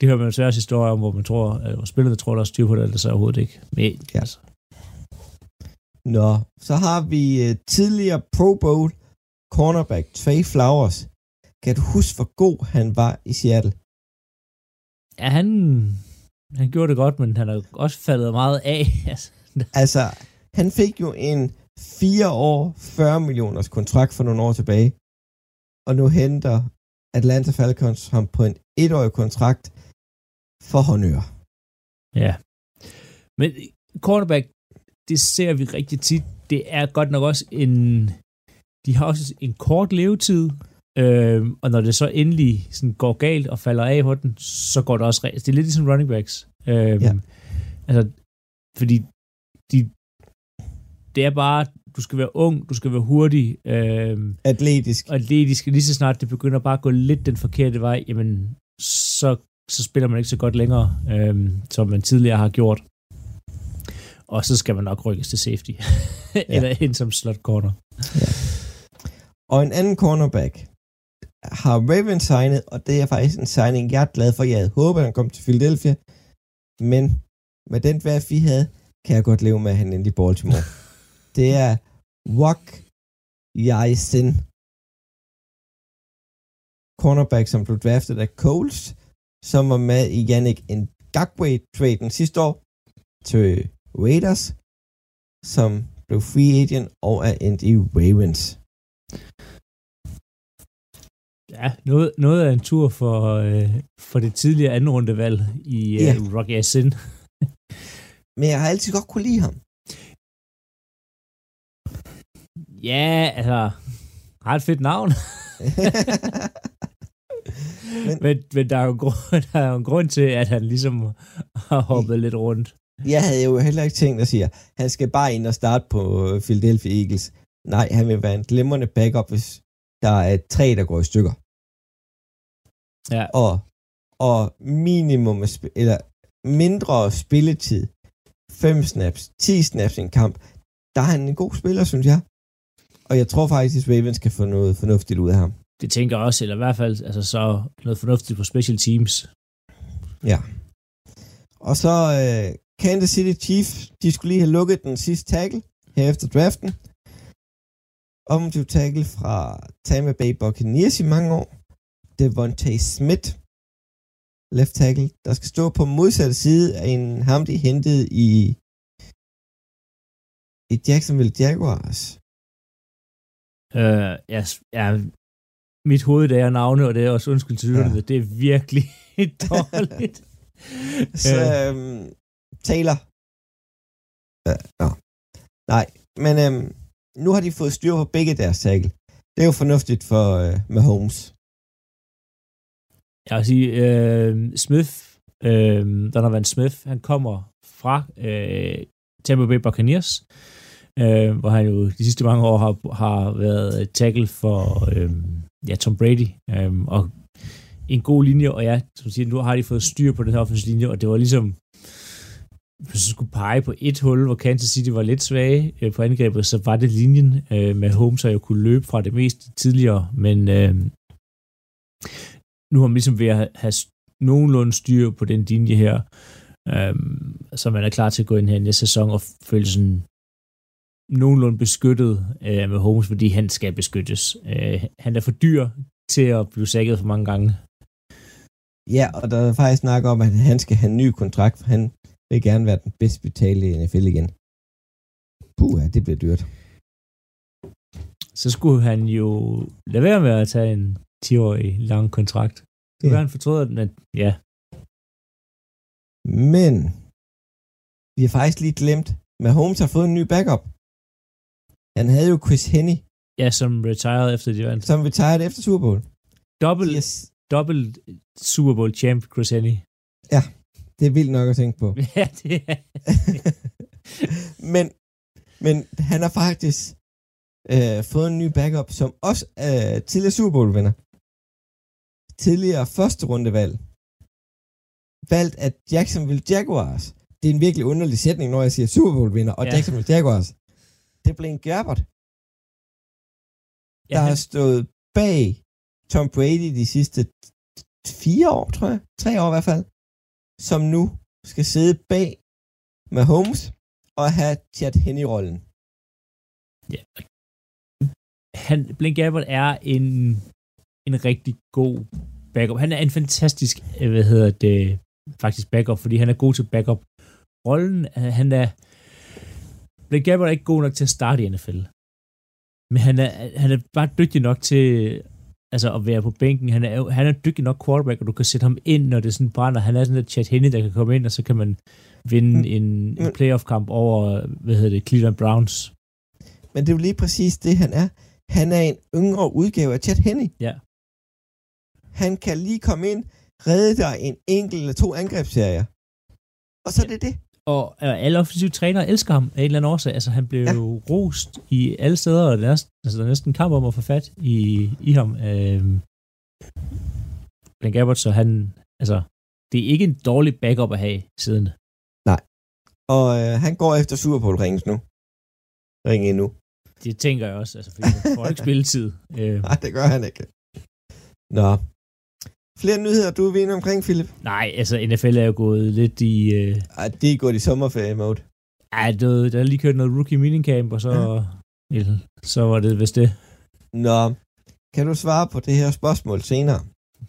det hører man jo svært historier om, hvor man tror, at spillerne tror, der er styr på det, eller så overhovedet ikke. Men, ja. altså. Nå, så har vi uh, tidligere Pro Bowl cornerback Trey Flowers. Kan du huske, hvor god han var i Seattle? Ja, han, han gjorde det godt, men han har også faldet meget af. altså, altså han fik jo en 4 år, 40 millioners kontrakt for nogle år tilbage. Og nu henter Atlanta Falcons ham på en etårig kontrakt for honør. Ja. Men cornerback, det ser vi rigtig tit. Det er godt nok også en... De har også en kort levetid, øh, og når det så endelig sådan går galt og falder af på den, så går det også... Det er lidt ligesom running backs. Øh, ja. Altså, fordi de, det er bare, du skal være ung, du skal være hurtig. Øh, atletisk. Atletisk. Lige så snart det begynder bare at gå lidt den forkerte vej, jamen, så, så spiller man ikke så godt længere, øh, som man tidligere har gjort. Og så skal man nok rykkes til safety. Eller ind som slot corner. Ja. Og en anden cornerback har Raven signet, og det er faktisk en signing, jeg er glad for. Jeg havde håbet, at han kom til Philadelphia, men med den draft, vi havde, kan jeg godt leve med, at han endte i Baltimore. det er Wok Yaisen. Cornerback, som blev draftet af Coles, som var med i Yannick Ngakwe-traden sidste år til Raiders, som blev free agent og er endt i Ravens. Ja, noget, noget af en tur for, øh, for det tidligere anden rundevalg i øh, yeah. Rocky Asin. Men jeg har altid godt kunne lide ham. Ja, altså, ret fedt navn. men, men, men der, er jo grund, der er jo en grund til, at han ligesom har hoppet lidt rundt. Jeg havde jo heller ikke tænkt at sige, han skal bare ind og starte på Philadelphia Eagles. Nej, han vil være en glimrende backup, hvis der er træ, der går i stykker. Ja. Og, og minimum, eller mindre spilletid, 5 snaps, 10 snaps i en kamp, der er han en god spiller, synes jeg. Og jeg tror faktisk, at Ravens kan få noget fornuftigt ud af ham. Det tænker jeg også, eller i hvert fald altså, så noget fornuftigt på special teams. Ja. Og så uh, Kansas City Chiefs, de skulle lige have lukket den sidste tackle her efter draften. Offensiv tackle fra Tampa Bay Buccaneers i mange år. Devontae Smith, left tackle, der skal stå på modsatte side af en ham, de hentede i, i Jacksonville Jaguars. Øh, ja, ja, mit hoved, det er navne, og det er også undskyld til ja. det er virkelig dårligt. Så øhm, Taylor. Øh, no. Nej, men øhm, nu har de fået styr på begge deres tackle. Det er jo fornuftigt for øh, Mahomes. Jeg vil sige, øh, Smith, øh, Donovan Smith, han kommer fra øh, Tampa Bay Buccaneers, øh, hvor han jo de sidste mange år har, har været tackle for øh, ja, Tom Brady, øh, og en god linje, og ja, som siger, nu har de fået styr på den her offensive linje, og det var ligesom, hvis du skulle pege på et hul, hvor Kansas City var lidt svage øh, på angrebet, så var det linjen øh, med Holmes, og jo kunne løbe fra det mest tidligere, men øh, nu har man ligesom ved at have nogenlunde styr på den linje her, øh, så man er klar til at gå ind her i næste sæson og føle sådan nogenlunde beskyttet øh, med Holmes, fordi han skal beskyttes. Øh, han er for dyr til at blive sækket for mange gange. Ja, og der er faktisk snak om, at han skal have en ny kontrakt, for han vil gerne være den bedst betalte i NFL igen. Puh, ja, det bliver dyrt. Så skulle han jo lade være med at tage en 10-årig lang kontrakt. Det ja. han fortryder den, at ja. Men vi har faktisk lige glemt, at Holmes har fået en ny backup. Han havde jo Chris Henney. Ja, som retired efter de vandt. Som retired efter Super Bowl. Dobbelt, yes. dobbelt Super Bowl champ Chris Henney. Ja, det er vildt nok at tænke på. ja, det er. men, men han er faktisk øh, fået en ny backup, som også er tidligere Super Bowl vinder. Tidligere første rundevalg. Valgt af Jacksonville Jaguars. Det er en virkelig underlig sætning, når jeg siger Super Bowl vinder og Ja. ja. Jacksonville Jaguars. Det blev en Gerbert, Ja, der han, har stået bag Tom Brady de sidste fire år, tror jeg. Tre år i hvert fald. Som nu skal sidde bag med Holmes og have Chad Henne-rollen. Ja. han, Blaine Gabbert er en, en rigtig god backup. Han er en fantastisk, øh, hvad hedder det, faktisk backup, fordi han er god til backup. Rollen, han er, Blaine Gabbert er ikke god nok til at starte i NFL. Men han er, han er bare dygtig nok til altså at være på bænken. Han er, han er dygtig nok quarterback, og du kan sætte ham ind, når det sådan brænder. Han er sådan der Chad Henne, der kan komme ind, og så kan man vinde Mm. en, en playoff-kamp over, hvad hedder det, Cleveland Browns. Men det er jo lige præcis det, han er. Han er en yngre udgave af Chad Henne. Ja. Han kan lige komme ind, redde dig en enkelt eller to angrebsserier. Og så er det det. Og øh, alle offensive trænere elsker ham af en eller anden årsag. Altså, han blev Ja. rost i alle steder, og der er, næsten- altså, der er næsten en kamp om at få fat i, i ham. Øhm, Blink Gabbert, så han, altså, det er ikke en dårlig backup at have siden. Og øh, han går efter Super Bowl rings nu. Ring endnu. Det tænker jeg også, altså, fordi han får ikke spilletid. Øh, Nej, det gør han ikke. Nå. Flere nyheder, du er ved omkring, Philip? nej, altså, NFL er jo gået lidt i... Øh, Ej, det er gået i sommerferie-mode. ej, der, der er lige kørt noget rookie minicamp, og så, ja. så var det vist det. Nå. Kan du svare på det her spørgsmål senere?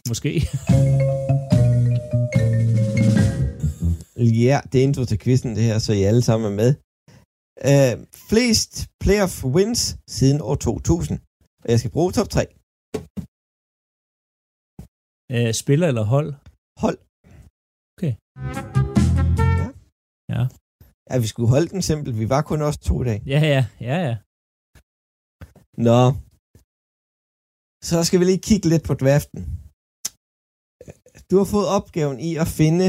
Måske. Ja, det er intro til quizzen, det her, så I alle sammen er med. Uh, flest playoff wins siden år 2000. Og jeg skal bruge top 3. Øh, spiller eller hold? Hold. Okay. Ja. Ja. Ja, vi skulle holde den simpelt. Vi var kun også to i dag. Ja, ja, ja, ja. Nå. Så skal vi lige kigge lidt på draften. Du har fået opgaven i at finde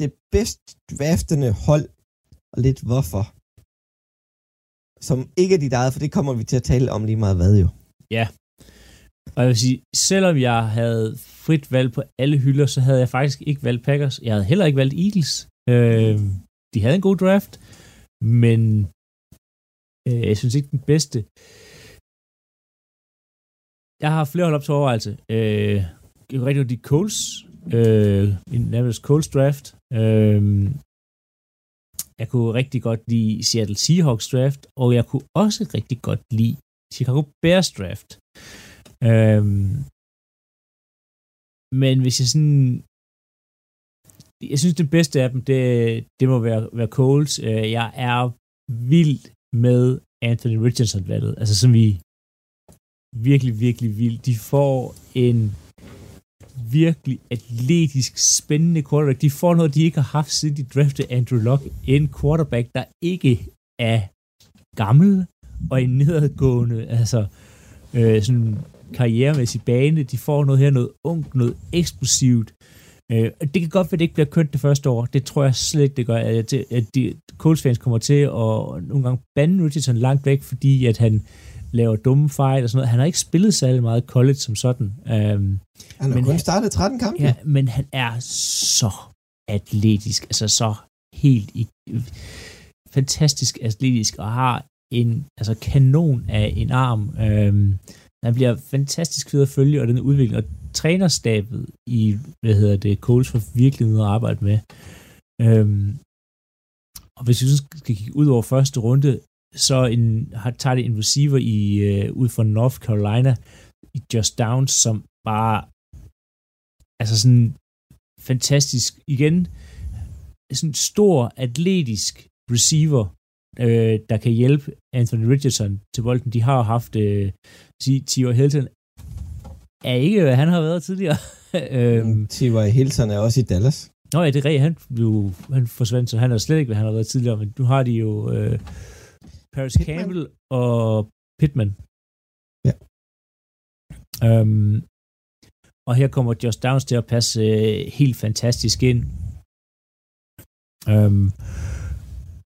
det bedst draftende hold, og lidt hvorfor. Som ikke er dit eget, for det kommer vi til at tale om lige meget hvad jo. Ja. Og jeg vil sige, selvom jeg havde frit valg på alle hylder, så havde jeg faktisk ikke valgt Packers. Jeg havde heller ikke valgt Eagles. Øh, de havde en god draft, men øh, jeg synes ikke den bedste. Jeg har flere hold op til overvejelse. Øh, det er rigtig godt de Coles. Øh, nærmest Coles draft. Øh, jeg kunne rigtig godt lide Seattle Seahawks draft, og jeg kunne også rigtig godt lide Chicago Bears draft. Øhm, men hvis jeg sådan... Jeg synes, det bedste af dem, det, det må være, være Coles. Øh, Jeg er vild med Anthony Richardson-valget. Altså, som vi virkelig, virkelig vild. De får en virkelig atletisk, spændende quarterback. De får noget, de ikke har haft, siden de draftede Andrew Luck. En quarterback, der ikke er gammel og en nedadgående, altså øh, sådan karrieremæssig bane. De får noget her, noget ungt, noget eksplosivt. Øh, det kan godt være, at det ikke bliver kønt det første år. Det tror jeg slet ikke, det gør. At, at de Colts fans kommer til at nogle gange bande Richardson langt væk, fordi at han laver dumme fejl og sådan noget. Han har ikke spillet særlig meget college som sådan. Øhm, Han har Men kun han- startet 13 kampe. Ja, men han er så atletisk, altså så helt i, fantastisk atletisk, og har en altså kanon af en arm. Øhm, han bliver fantastisk fed at følge, og den udvikling, og trænerstabet i, hvad hedder det, Coles for virkelig noget at arbejde med. Øhm, og hvis vi skal kigge ud over første runde, så en, har, tager det en receiver i, øh, ud fra North Carolina, i Just Downs, som bare altså sådan fantastisk, igen, sådan stor, atletisk receiver, øh, der kan hjælpe Anthony Richardson til bolden. De har jo haft, øh, sige, Tio Hilton, er ikke, hvad han har været tidligere. øhm, T.Y. Hilton er også i Dallas. Nå ja, det er rigtigt. Han, blev, han forsvandt, så han er slet ikke, hvad han har været tidligere. Men nu har de jo øh, Paris Pittman. Campbell og Pittman. Ja. Øhm, og her kommer Josh Downs til at passe øh, helt fantastisk ind. Øhm,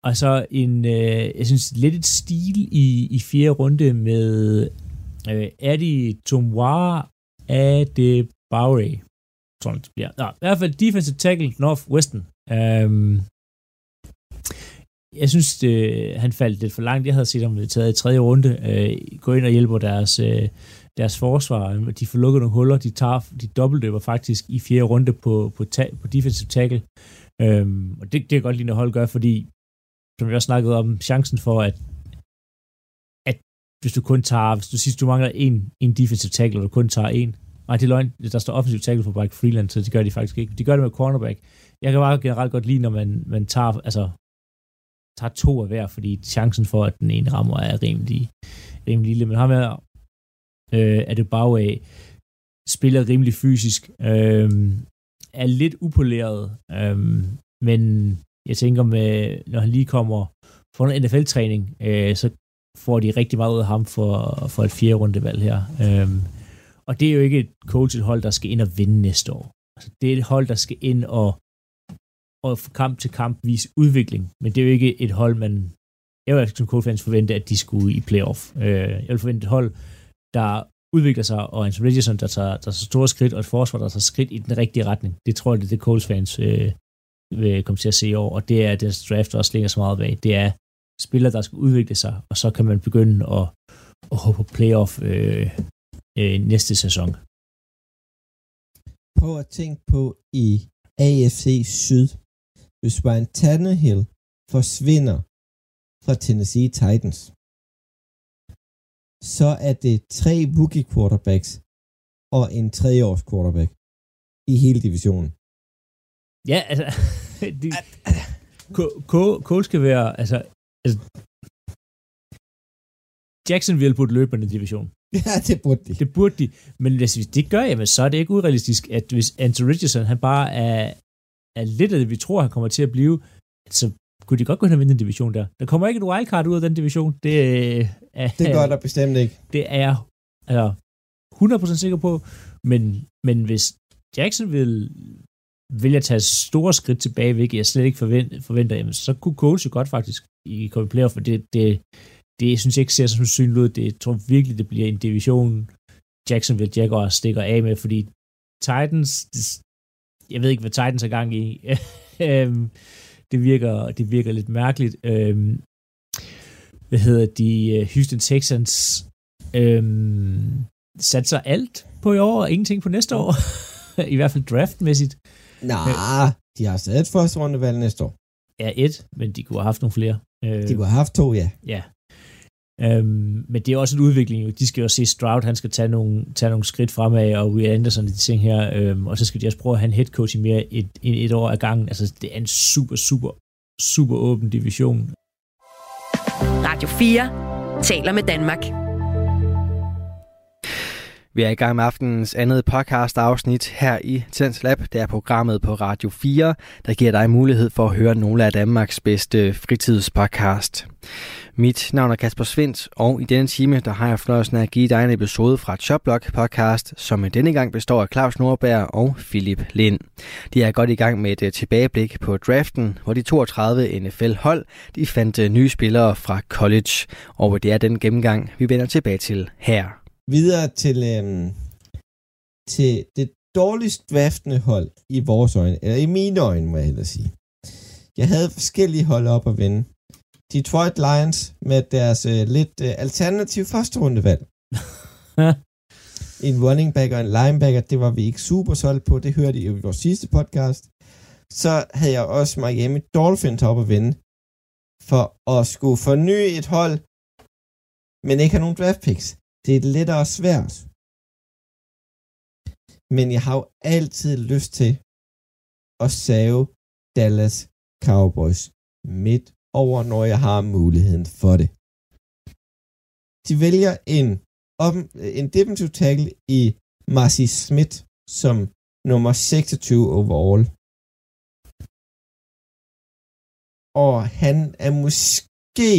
og så en, øh, jeg synes, lidt et stil i, i fjerde runde med øh, Adi Tomoir af det Bowery. Tror jeg, det bliver. Nå, i hvert fald defensive tackle Northwestern. Um, jeg synes, det, han faldt lidt for langt. Jeg havde set ham taget i tredje runde. Øh, gå ind og hjælpe deres, øh, deres forsvar. De får lukket nogle huller. De, tager, de dobbeltløber faktisk i fjerde runde på, på, ta, på defensive tackle. Øhm, og det, det kan godt lide, at hold gør, fordi som vi også snakkede om, chancen for, at, at hvis du kun tager, hvis du siger, du mangler en, en defensive tackle, og du kun tager en, nej, det er løgn, der står offensive tackle for Mike Freeland, så det gør de faktisk ikke. De gør det med cornerback. Jeg kan bare generelt godt lide, når man, man tager, altså, tager to af hver, fordi chancen for, at den ene rammer, er rimelig, rimelig lille. Men ham her, øh, er det bare af, spiller rimelig fysisk, øh, er lidt upoleret, øh, men jeg tænker, med, når han lige kommer for en NFL-træning, øh, så får de rigtig meget ud af ham for, for et fjerde rundevalg her. Øhm, og det er jo ikke et coach hold, der skal ind og vinde næste år. Altså, det er et hold, der skal ind og, og kamp til kamp vise udvikling, men det er jo ikke et hold, man jeg vil som Colts forvente, at de skulle i playoff. Øh, jeg vil forvente et hold, der udvikler sig, og Anthony Richardson, der tager, der tager store skridt, og et forsvar, der tager skridt i den rigtige retning. Det tror jeg, det er det Coles fans øh, vil komme til at se i år, og det er det draft også ligger så meget bag. Det er spillere, der skal udvikle sig, og så kan man begynde at, at håbe på playoff øh, øh, næste sæson. Prøv at tænke på i AFC Syd, hvis Ryan Tannehill forsvinder fra Tennessee Titans, så er det tre rookie quarterbacks og en treårs quarterback i hele divisionen. Ja, altså, de, Cole skal være, altså, altså Jacksonville burde løbe den division. Ja, det burde de. Det burde de. Men hvis det gør, jamen, så er det ikke urealistisk, at hvis Anthony Richardson, han bare er, er lidt af det, vi tror, han kommer til at blive, så kunne de godt gå hen og vinde den division der. Der kommer ikke et wildcard ud af den division. Det, er, det gør der bestemt ikke. Det er jeg altså, 100% sikker på. Men, men hvis Jacksonville vil jeg tage store skridt tilbage, hvilket jeg slet ikke forventer, forventer jamen, så kunne Coles jo godt faktisk i komme playoff, for det, det, det jeg synes jeg ikke ser så synligt ud. Det, jeg tror virkelig, det bliver en division, Jacksonville Jaguars stikker af med, fordi Titans, det, jeg ved ikke, hvad Titans er gang i. Øhm, det virker, det virker lidt mærkeligt. Øhm, hvad hedder de? Øh, Houston Texans øhm, satser alt på i år, og ingenting på næste år. I hvert fald draftmæssigt. Nej, de har stadig et første rundevalg næste år. Ja, et, men de kunne have haft nogle flere. Øh, de kunne have haft to, ja. Ja. Øhm, men det er også en udvikling. De skal jo se Stroud, han skal tage nogle, tage nogle skridt fremad, og Will Anderson de ting her, øhm, og så skal de også prøve at have en head coach i mere et, et, et år ad gangen. Altså, det er en super, super, super åben division. Radio 4 taler med Danmark. Vi er i gang med aftenens andet podcast afsnit her i Tens Lab. Det er programmet på Radio 4, der giver dig mulighed for at høre nogle af Danmarks bedste fritidspodcast. Mit navn er Kasper Svendt, og i denne time der har jeg fornøjelsen af at give dig en episode fra Choplock podcast, som denne gang består af Claus Nordberg og Philip Lind. De er godt i gang med et øh, tilbageblik på draften, hvor de 32 NFL-hold de fandt øh, nye spillere fra college, og det er den gennemgang, vi vender tilbage til her. Videre til, øhm, til det dårligst draftende hold i vores øjne, eller i mine øjne, må jeg hellere sige. Jeg havde forskellige hold op at vinde. Detroit Lions med deres øh, lidt øh, alternativ første rundevalg. en running back og en linebacker, det var vi ikke super solgt på, det hørte I i vores sidste podcast. Så havde jeg også Miami Dolphins op at vinde, for at skulle forny et hold, men ikke have nogen draft picks. Det er lidt og svært. Men jeg har jo altid lyst til at save Dallas Cowboys midt over, når jeg har muligheden for det. De vælger en, op, en defensive tackle i Marcy Smith som nummer 26 overall. Og han er måske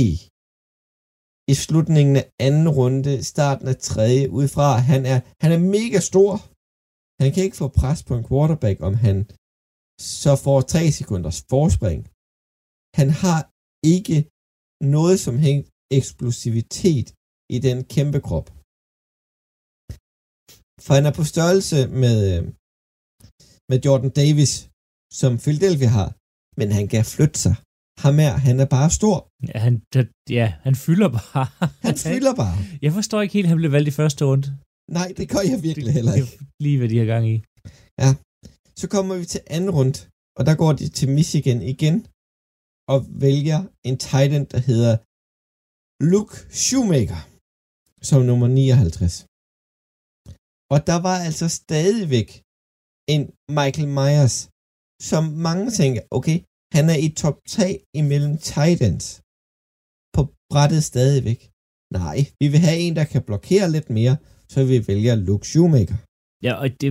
i slutningen af anden runde, starten af tredje, ud fra, han er, han er mega stor. Han kan ikke få pres på en quarterback, om han så får tre sekunders forspring. Han har ikke noget som helst eksplosivitet i den kæmpe krop. For han er på størrelse med, øh, med Jordan Davis, som Philadelphia har, men han kan flytte sig. Ham er, han er bare stor. Ja, han, ja, han fylder bare. Han fylder bare. Jeg forstår ikke helt, at han blev valgt i første runde. Nej, det gør jeg virkelig heller ikke. Lige hvad de har gang i. Ja. Så kommer vi til anden runde, og der går de til Michigan igen, og vælger en tight end, der hedder Luke Shoemaker, som nummer 59. Og der var altså stadigvæk en Michael Myers, som mange tænker, okay, han er i top 3 imellem Titans. På brættet stadigvæk. Nej, vi vil have en, der kan blokere lidt mere, så vi vælger Luke Shoemaker. Ja, og det,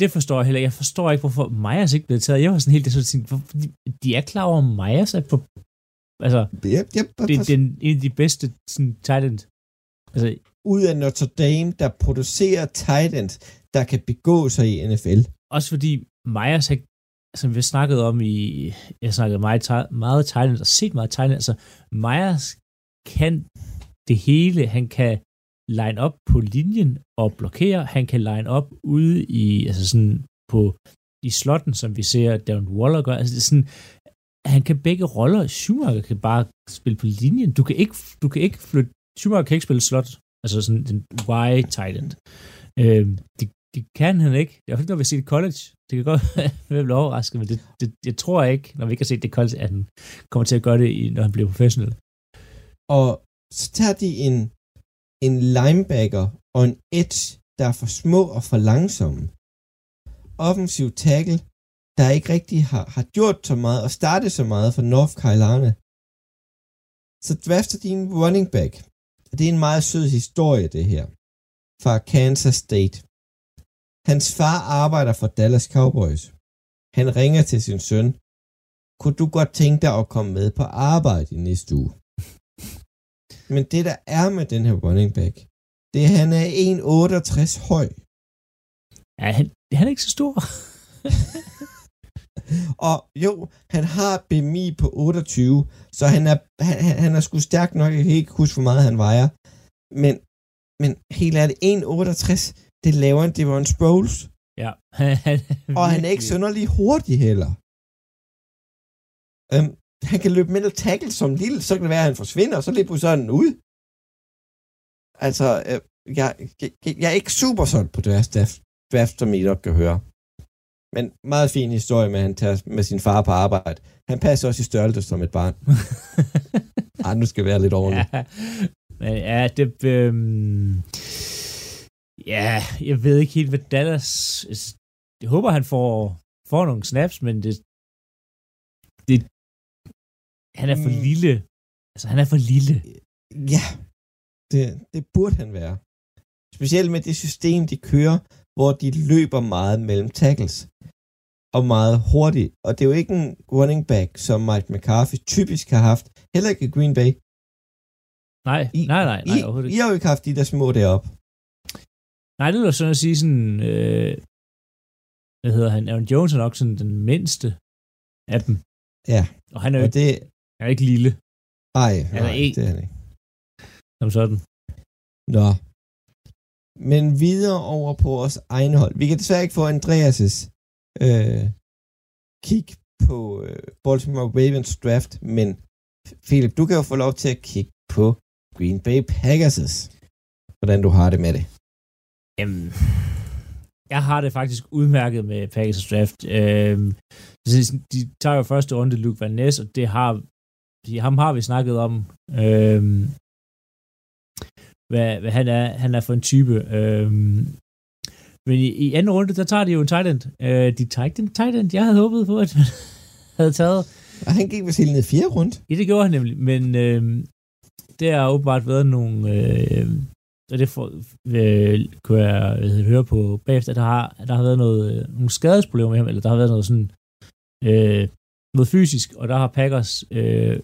det forstår jeg heller ikke. Jeg forstår ikke, hvorfor Myers ikke blev taget. Jeg var sådan helt det sådan, hvorfor, de, de er klar over, at Myers er på... Altså, yep, yep, det, er en af de bedste sådan, Titans. Altså, ud af Notre Dame, der producerer Titans, der kan begå sig i NFL. Også fordi Myers har som vi snakkede om i, jeg snakkede meget, meget Thailand og set meget Thailand, altså Myers kan det hele, han kan line op på linjen og blokere, han kan line op ude i, altså sådan på, i slotten, som vi ser Darren Waller gør, altså det er sådan, han kan begge roller, Schumacher kan bare spille på linjen, du kan ikke, du kan ikke flytte, Schumacher kan ikke spille slot, altså sådan den wide tight end. Øh, det, det kan han ikke. Jeg har ikke noget ved at se det college. Det kan godt være, at overrasket, men det, det, jeg tror ikke, når vi ikke har set det college, at han kommer til at gøre det, når han bliver professionel. Og så tager de en, en linebacker og en edge, der er for små og for langsomme. Offensiv tackle, der ikke rigtig har, har gjort så meget og startet så meget for North Carolina. Så drafter de en running back. Og det er en meget sød historie, det her. Fra Kansas State. Hans far arbejder for Dallas Cowboys. Han ringer til sin søn. Kunne du godt tænke dig at komme med på arbejde i næste uge? Men det, der er med den her running back, det er, at han er 1,68 høj. Ja, han, han er ikke så stor. og jo, han har BMI på 28, så han er, han, han er sgu stærk nok. Jeg kan ikke huske, hvor meget han vejer. Men, men helt ærligt, 1,68, det laver en Devon Sproles. Ja. og han er ikke sønderlig hurtig heller. Um, han kan løbe mellem tackle som lille, så kan det være, at han forsvinder, og så lige pludselig han ud. Altså, øh, jeg, jeg, jeg er ikke super sådan på draft, draft, som I nok kan høre. Men meget fin historie med, at han tager med sin far på arbejde. Han passer også i størrelse som et barn. Ej, nu skal være lidt ordentligt. Ja, men ja det... Øhm, ja, jeg ved ikke helt, hvad Dallas... Jeg håber, han får, får nogle snaps, men det, det, han er for mm. lille. Altså, han er for lille. Ja, det, det burde han være. Specielt med det system, de kører, hvor de løber meget mellem tackles. Og meget hurtigt. Og det er jo ikke en running back, som Mike McCarthy typisk har haft. Heller ikke Green Bay. Nej, I, nej, nej. nej I, I har jo ikke haft de der små deroppe. Nej, det er sådan at sige sådan, øh, hvad hedder han, Aaron Jones er nok sådan den mindste af dem. Ja. Og han er jo det... han er ikke lille. Nej, han er nej ikke. det er han ikke. Som sådan. Nå. Men videre over på vores egen hold. Vi kan desværre ikke få Andreas' øh, kig på øh, Baltimore Ravens draft, men Philip, du kan jo få lov til at kigge på Green Bay Packers' hvordan du har det med det. Jamen, jeg har det faktisk udmærket med Packers draft. Øhm, de tager jo første runde Luke Van Ness, og det har, ham har vi snakket om. Øhm, hvad, hvad han, er, han er for en type. Øhm, men i, i anden runde, der tager de jo en tight end. Øh, de tager ikke den tight end, jeg havde håbet på, at man havde taget. Og han gik vist helt ned i fire runde. Ja, det gjorde han nemlig. Men øh, det har åbenbart været nogle... Øh, og det for, øh, kunne jeg øh, høre på bagefter, at der har, der har været noget, øh, nogle skadesproblemer med ham, eller der har været noget sådan, øh, noget fysisk, og der har Packers øh,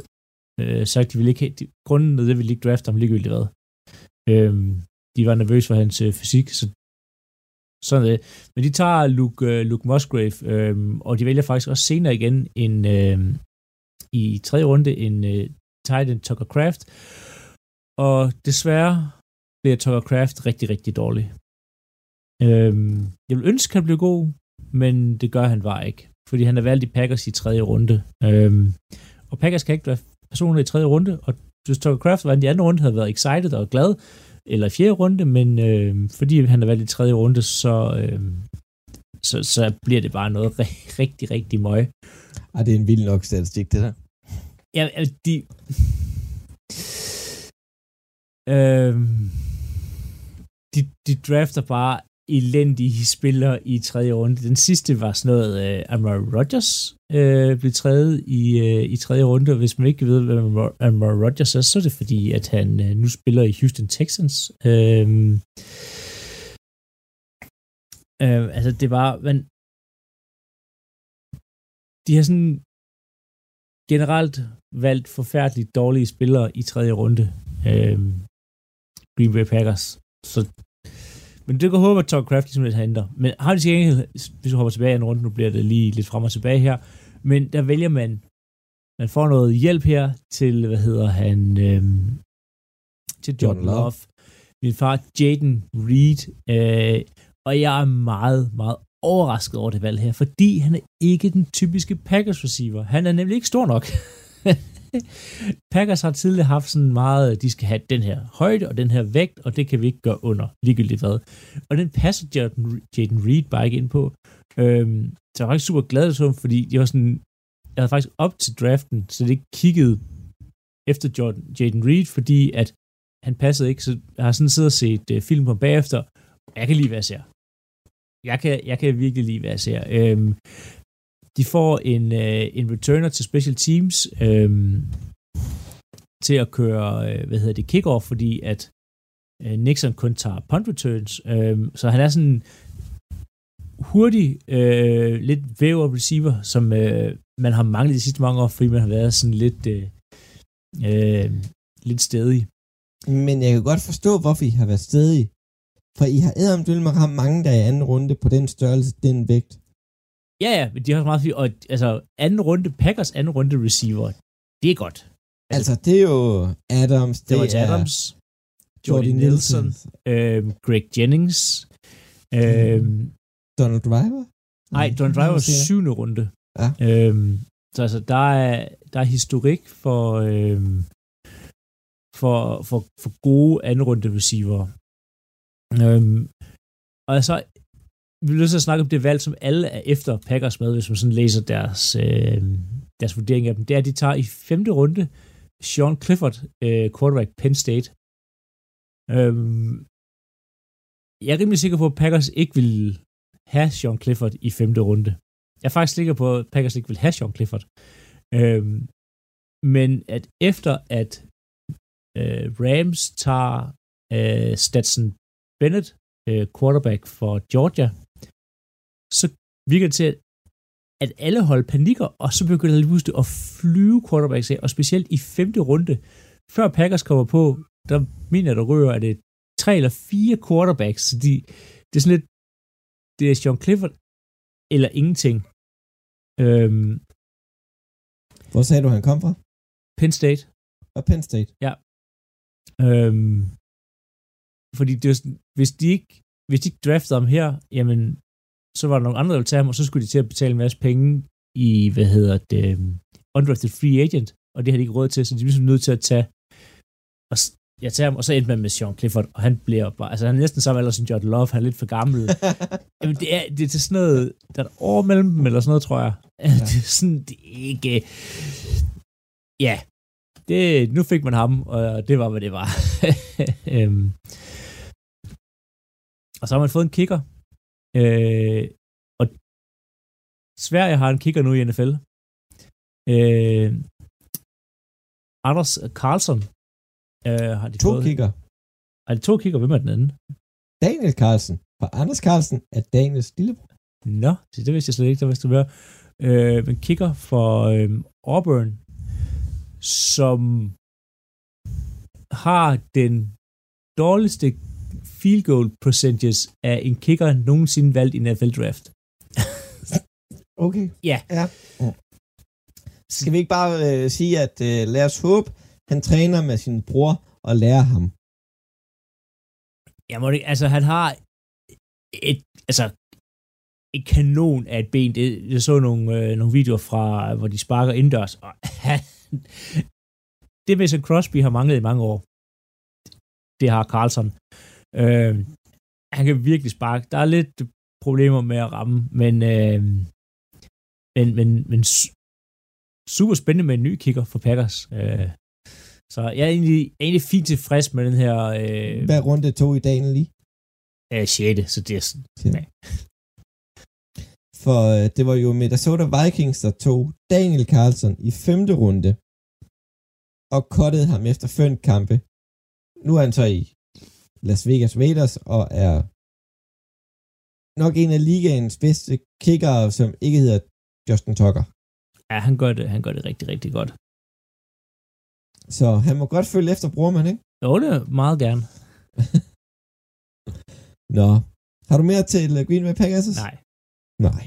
øh, sagt, at de ville ikke, de, grunden til det ville ikke drafte ham ligegyldigt hvad. Øh, de var nervøse for hans øh, fysik, så sådan det. Men de tager Luke, øh, Luke Musgrave, øh, og de vælger faktisk også senere igen en, øh, i tredje runde en øh, tight end Tucker Craft, og desværre bliver Tucker Craft rigtig, rigtig dårlig. Øhm, jeg vil ønske, at han blev god, men det gør han bare ikke, fordi han er valgt i Packers i tredje runde. Øhm, og Packers kan ikke være personer i tredje runde, og hvis Tucker Craft var i anden runde, havde været excited og glad, eller i fjerde runde, men øh, fordi han er valgt i tredje runde, så, øh, så, så bliver det bare noget ri- rigtig, rigtig møg. Ej, det er en vild nok statistik, det der. Ja, altså, de... Øh, de, de drafter bare elendige spillere i tredje runde. Den sidste var sådan noget, uh, Amar Rodgers uh, blev træet i, uh, i tredje runde, og hvis man ikke ved, hvad Amar Rodgers er, så er det fordi, at han uh, nu spiller i Houston Texans. Uh, uh, altså, det var, men de har sådan generelt valgt forfærdeligt dårlige spillere i tredje runde. Uh, Green Bay Packers. Så men det kan håbe, at Tom Craft ligesom lidt henter. Men har de til gengæld, hvis du hopper tilbage en runde, nu bliver det lige lidt frem og tilbage her, men der vælger man, man får noget hjælp her til, hvad hedder han, øhm, til John, John Love. Love. Min far, Jaden Reed, øh, og jeg er meget, meget overrasket over det valg her, fordi han er ikke den typiske Packers receiver. Han er nemlig ikke stor nok. Packers har tidligere haft sådan meget, de skal have den her højde og den her vægt, og det kan vi ikke gøre under, ligegyldigt hvad. Og den passer Jaden, Jaden Reed bare ikke ind på. Øhm, så jeg var faktisk super glad for fordi jeg var sådan, jeg havde faktisk op til draften, så det ikke kiggede efter Jordan, Jaden Reed, fordi at han passede ikke, så jeg har sådan siddet og set uh, film på bagefter, og jeg kan lige være ser. Jeg kan, jeg kan virkelig lige være ser. Øhm, de får en, øh, en returner til special teams øh, til at køre, øh, hvad hedder det, kickoff, fordi at øh, Nixon kun tager punt returns. Øh, så han er sådan hurtig, øh, lidt væver receiver, som øh, man har manglet de sidste mange år, fordi man har været sådan lidt, øh, øh, lidt stedig. Men jeg kan godt forstå, hvorfor I har været stedig. For I har æderomdøl med ham mange der i anden runde på den størrelse, den vægt. Ja, ja, men de har meget fint. Og altså, anden runde, Packers anden runde receiver, det er godt. Altså, altså det er jo Adams, det, det var Adams, Jordy Nelson, øhm, Greg Jennings, øhm, Donald Driver? Nej, Donald Driver var syvende runde. Ja. Øhm, så altså, der er, der er historik for, øhm, for, for, for gode anden runde receiver. Øhm, og altså, vi vil så snakke om det valg, som alle er efter Packers med, hvis man sådan læser deres, øh, deres vurdering af dem. Det er, at de tager i femte runde Sean Clifford, øh, quarterback Penn State. Øhm, jeg er rimelig sikker på, at Packers ikke vil have Sean Clifford i femte runde. Jeg er faktisk sikker på, at Packers ikke vil have Sean Clifford. Øhm, men at efter at øh, Rams tager øh, Stetson Bennett, øh, quarterback for Georgia, så virker det til, at alle hold panikker, og så begynder lige pludselig at flyve quarterbacks af, og specielt i femte runde, før Packers kommer på, der mener der rører, at det er tre eller fire quarterbacks, så de, det er sådan lidt, det er Sean Clifford, eller ingenting. Øhm, Hvor sagde du, han kom fra? Penn State. Og Penn State? Ja. Øhm, fordi det er sådan, hvis de ikke, hvis de ikke draftede ham her, jamen, så var der nogle andre, der ville tage ham, og så skulle de til at betale en masse penge i, hvad hedder det, um, undrafted free agent, og det har de ikke råd til, så de er ligesom nødt til at tage, og jeg tager ham, og så endte man med Sean Clifford, og han bliver bare, altså han er næsten samme alder som Jordan Love, han er lidt for gammel. Jamen det er, det er til sådan noget, der er et år mellem dem, eller sådan noget, tror jeg. Ja. det er sådan, det er ikke, ja, det, nu fik man ham, og det var, hvad det var. øhm. Og så har man fået en kicker, Øh, og Sverige har en kigger nu i NFL. Øh, Anders Carlson øh, har de To fået. kigger. Er det to kigger? Hvem er den anden? Daniel Carlsen. For Anders Carlsen er Daniels lillebror. Nå, det, det vidste jeg slet ikke, der vidste du mere. Øh, men kigger for øh, Auburn, som har den dårligste field goal percentages af en kicker nogensinde valgt i NFL draft. okay. Ja. ja. Skal vi ikke bare øh, sige, at øh, lad os håbe, han træner med sin bror og lærer ham. Jeg må det, altså, han har et, altså, et kanon af et ben. Det, jeg så nogle, øh, nogle videoer fra, hvor de sparker indendørs, og han, det Mason Crosby har manglet i mange år. Det har Carlson. Øh, han kan virkelig sparke. Der er lidt problemer med at ramme, men, øh, men, men, men su- super spændende med en ny kicker for Packers. Øh, så jeg er egentlig, jeg er egentlig fint tilfreds med den her... Øh, Hvad runde tog i dagen lige? øh, 6. Så det er sådan... Ja. For øh, det var jo Minnesota Vikings, der tog Daniel Carlson i femte runde og cuttede ham efter fem kampe. Nu er han så i Las Vegas Raiders og er nok en af ligaens bedste kickere, som ikke hedder Justin Tucker. Ja, han gør det, han gør det rigtig, rigtig godt. Så han må godt følge efter brormand, ikke? Jo, det er meget gerne. Nå. Har du mere til øh, Green Bay Packers? Nej. Nej.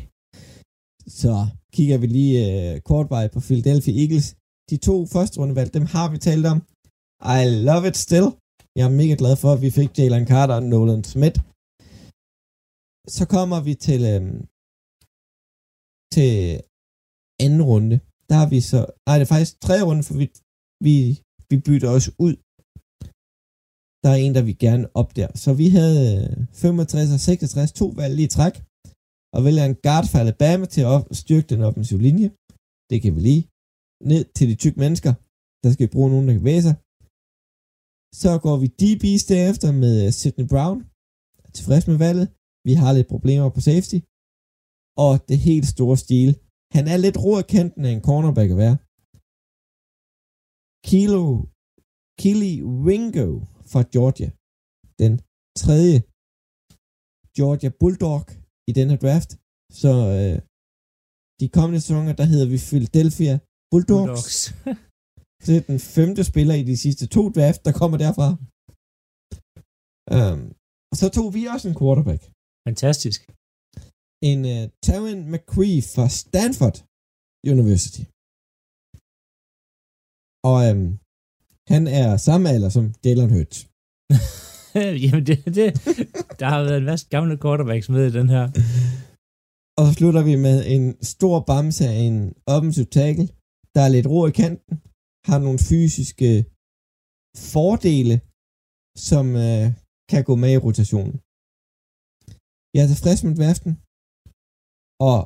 Så kigger vi lige uh, kort vej på Philadelphia Eagles. De to første rundevalg, dem har vi talt om. I love it still. Jeg er mega glad for, at vi fik Jalen Carter og Nolan Smith. Så kommer vi til, øhm, til anden runde. Der har vi så... Nej, det er faktisk tredje runde, for vi, vi, vi bytter os ud. Der er en, der vi gerne op der. Så vi havde øh, 65 og 66, to valg lige i træk. Og vælger en guard fra Alabama til at styrke den offensive linje. Det kan vi lige. Ned til de tykke mennesker. Der skal vi bruge nogen, der kan væse sig. Så går vi DB's derefter med øh, Sidney Brown. Tilfreds med valget. Vi har lidt problemer på safety. Og det helt store stil. Han er lidt ro af kanten af en cornerback at være. Kilo, Kili Wingo fra Georgia. Den tredje Georgia Bulldog i den her draft. Så øh, de kommende sæsoner, der hedder vi Philadelphia Bulldogs. Bulldogs. Så det er den femte spiller i de sidste to draft, der kommer derfra. Um, og så tog vi også en quarterback. Fantastisk. En uh, Taron McCree fra Stanford University. Og um, han er samme alder som Jalen Hurts. Jamen, det, det, der har været en masse gamle quarterbacks med i den her. Og så slutter vi med en stor bamse af en offensive tackle, der er lidt ro i kanten, har nogle fysiske fordele, som øh, kan gå med i rotationen. Jeg er tilfreds med værften, og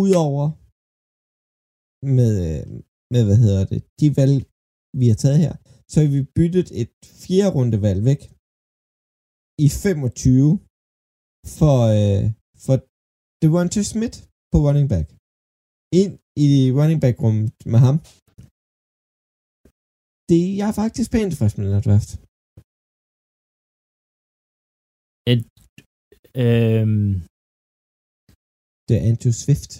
udover med, øh, med, hvad hedder det, de valg, vi har taget her, så har vi byttet et fjerde runde valg væk i 25 for, øh, for Devonta Smith på running back. Ind i running back rummet med ham. Det, jeg er faktisk pænt tilfreds med den her draft. Et, øhm, Det er Andrew Swift.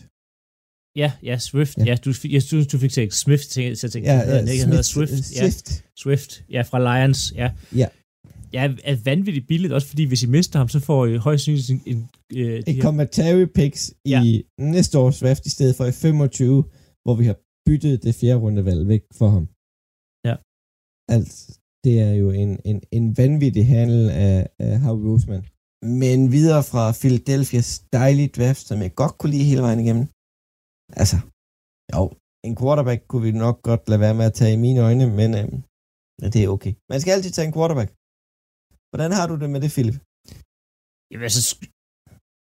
ja, ja, Swift. Ja. ja du, jeg synes, du fik sagt Smith, så jeg tænkte, Ja, ja, ikke, han hedder Swift. øh, Ja, Swift. Swift, ja, fra Lions, ja. Ja. Ja, er vanvittigt billigt, også fordi hvis I mister ham, så får I højst sandsynligt en... en øh, Et commentary picks Ja. i næste års draft, i stedet for i 25, hvor vi har byttet det fjerde rundevalg væk for ham. Altså, det er jo en, en, en vanvittig handel af, af Harvey Roseman. Men videre fra Philadelphia's dejlige draft, som jeg godt kunne lide hele vejen igennem. Altså, jo, en quarterback kunne vi nok godt lade være med at tage i mine øjne, men øhm, det er okay. Man skal altid tage en quarterback. Hvordan har du det med det, Philip? Jamen, altså, sk-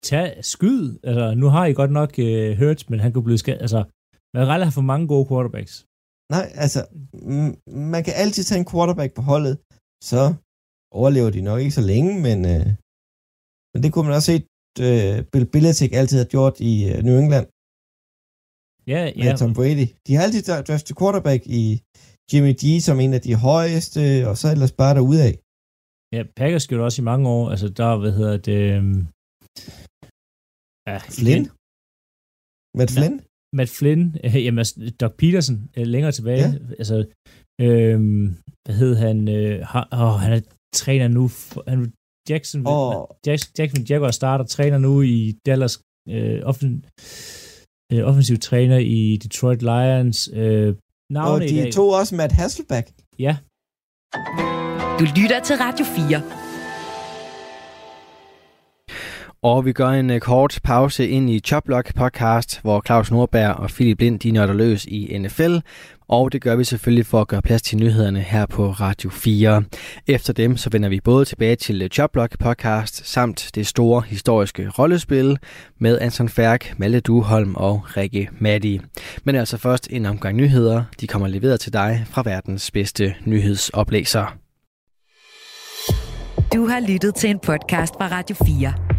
tag, skyd. Altså, nu har I godt nok øh, hørt, men han kunne blive skadet. Altså, man har for mange gode quarterbacks. Nej, altså, man kan altid tage en quarterback på holdet, så overlever de nok ikke så længe, men, øh, men det kunne man også se, øh, Bill Belichick altid har gjort i øh, New England Ja, med ja. Tom Brady. De har altid dra- draftet quarterback i Jimmy G som en af de højeste, og så ellers bare derudad. Ja, Packers gjorde det også i mange år. Altså, der, hvad hedder det... øhm, Ja, Flynn? Matt Flynn? Matt Flynn, øh, jamen, altså, Doc Peterson, øh, længere tilbage. Ja. Altså, øhm, hvad hed han? Øh, har, åh, han er træner nu. For, han, Jackson, Åh. Jackson, Jackson Jaguar starter træner nu i Dallas øh, offentlig. øh, offensiv træner i Detroit Lions. Øh, navne Og i de tog også Matt Hasselback. Ja. Du lytter til Radio 4. Og vi gør en øh, kort pause ind i Choplock podcast, hvor Claus Nordberg og Philip Lind de nørder løs i NFL. Og det gør vi selvfølgelig for at gøre plads til nyhederne her på Radio 4. Efter dem så vender vi både tilbage til øh, Choplock podcast samt det store historiske rollespil med Anton Færk, Malle Duholm og Rikke Matti. Men altså først en omgang nyheder. De kommer leveret til dig fra verdens bedste nyhedsoplæser. Du har lyttet til en podcast fra Radio 4.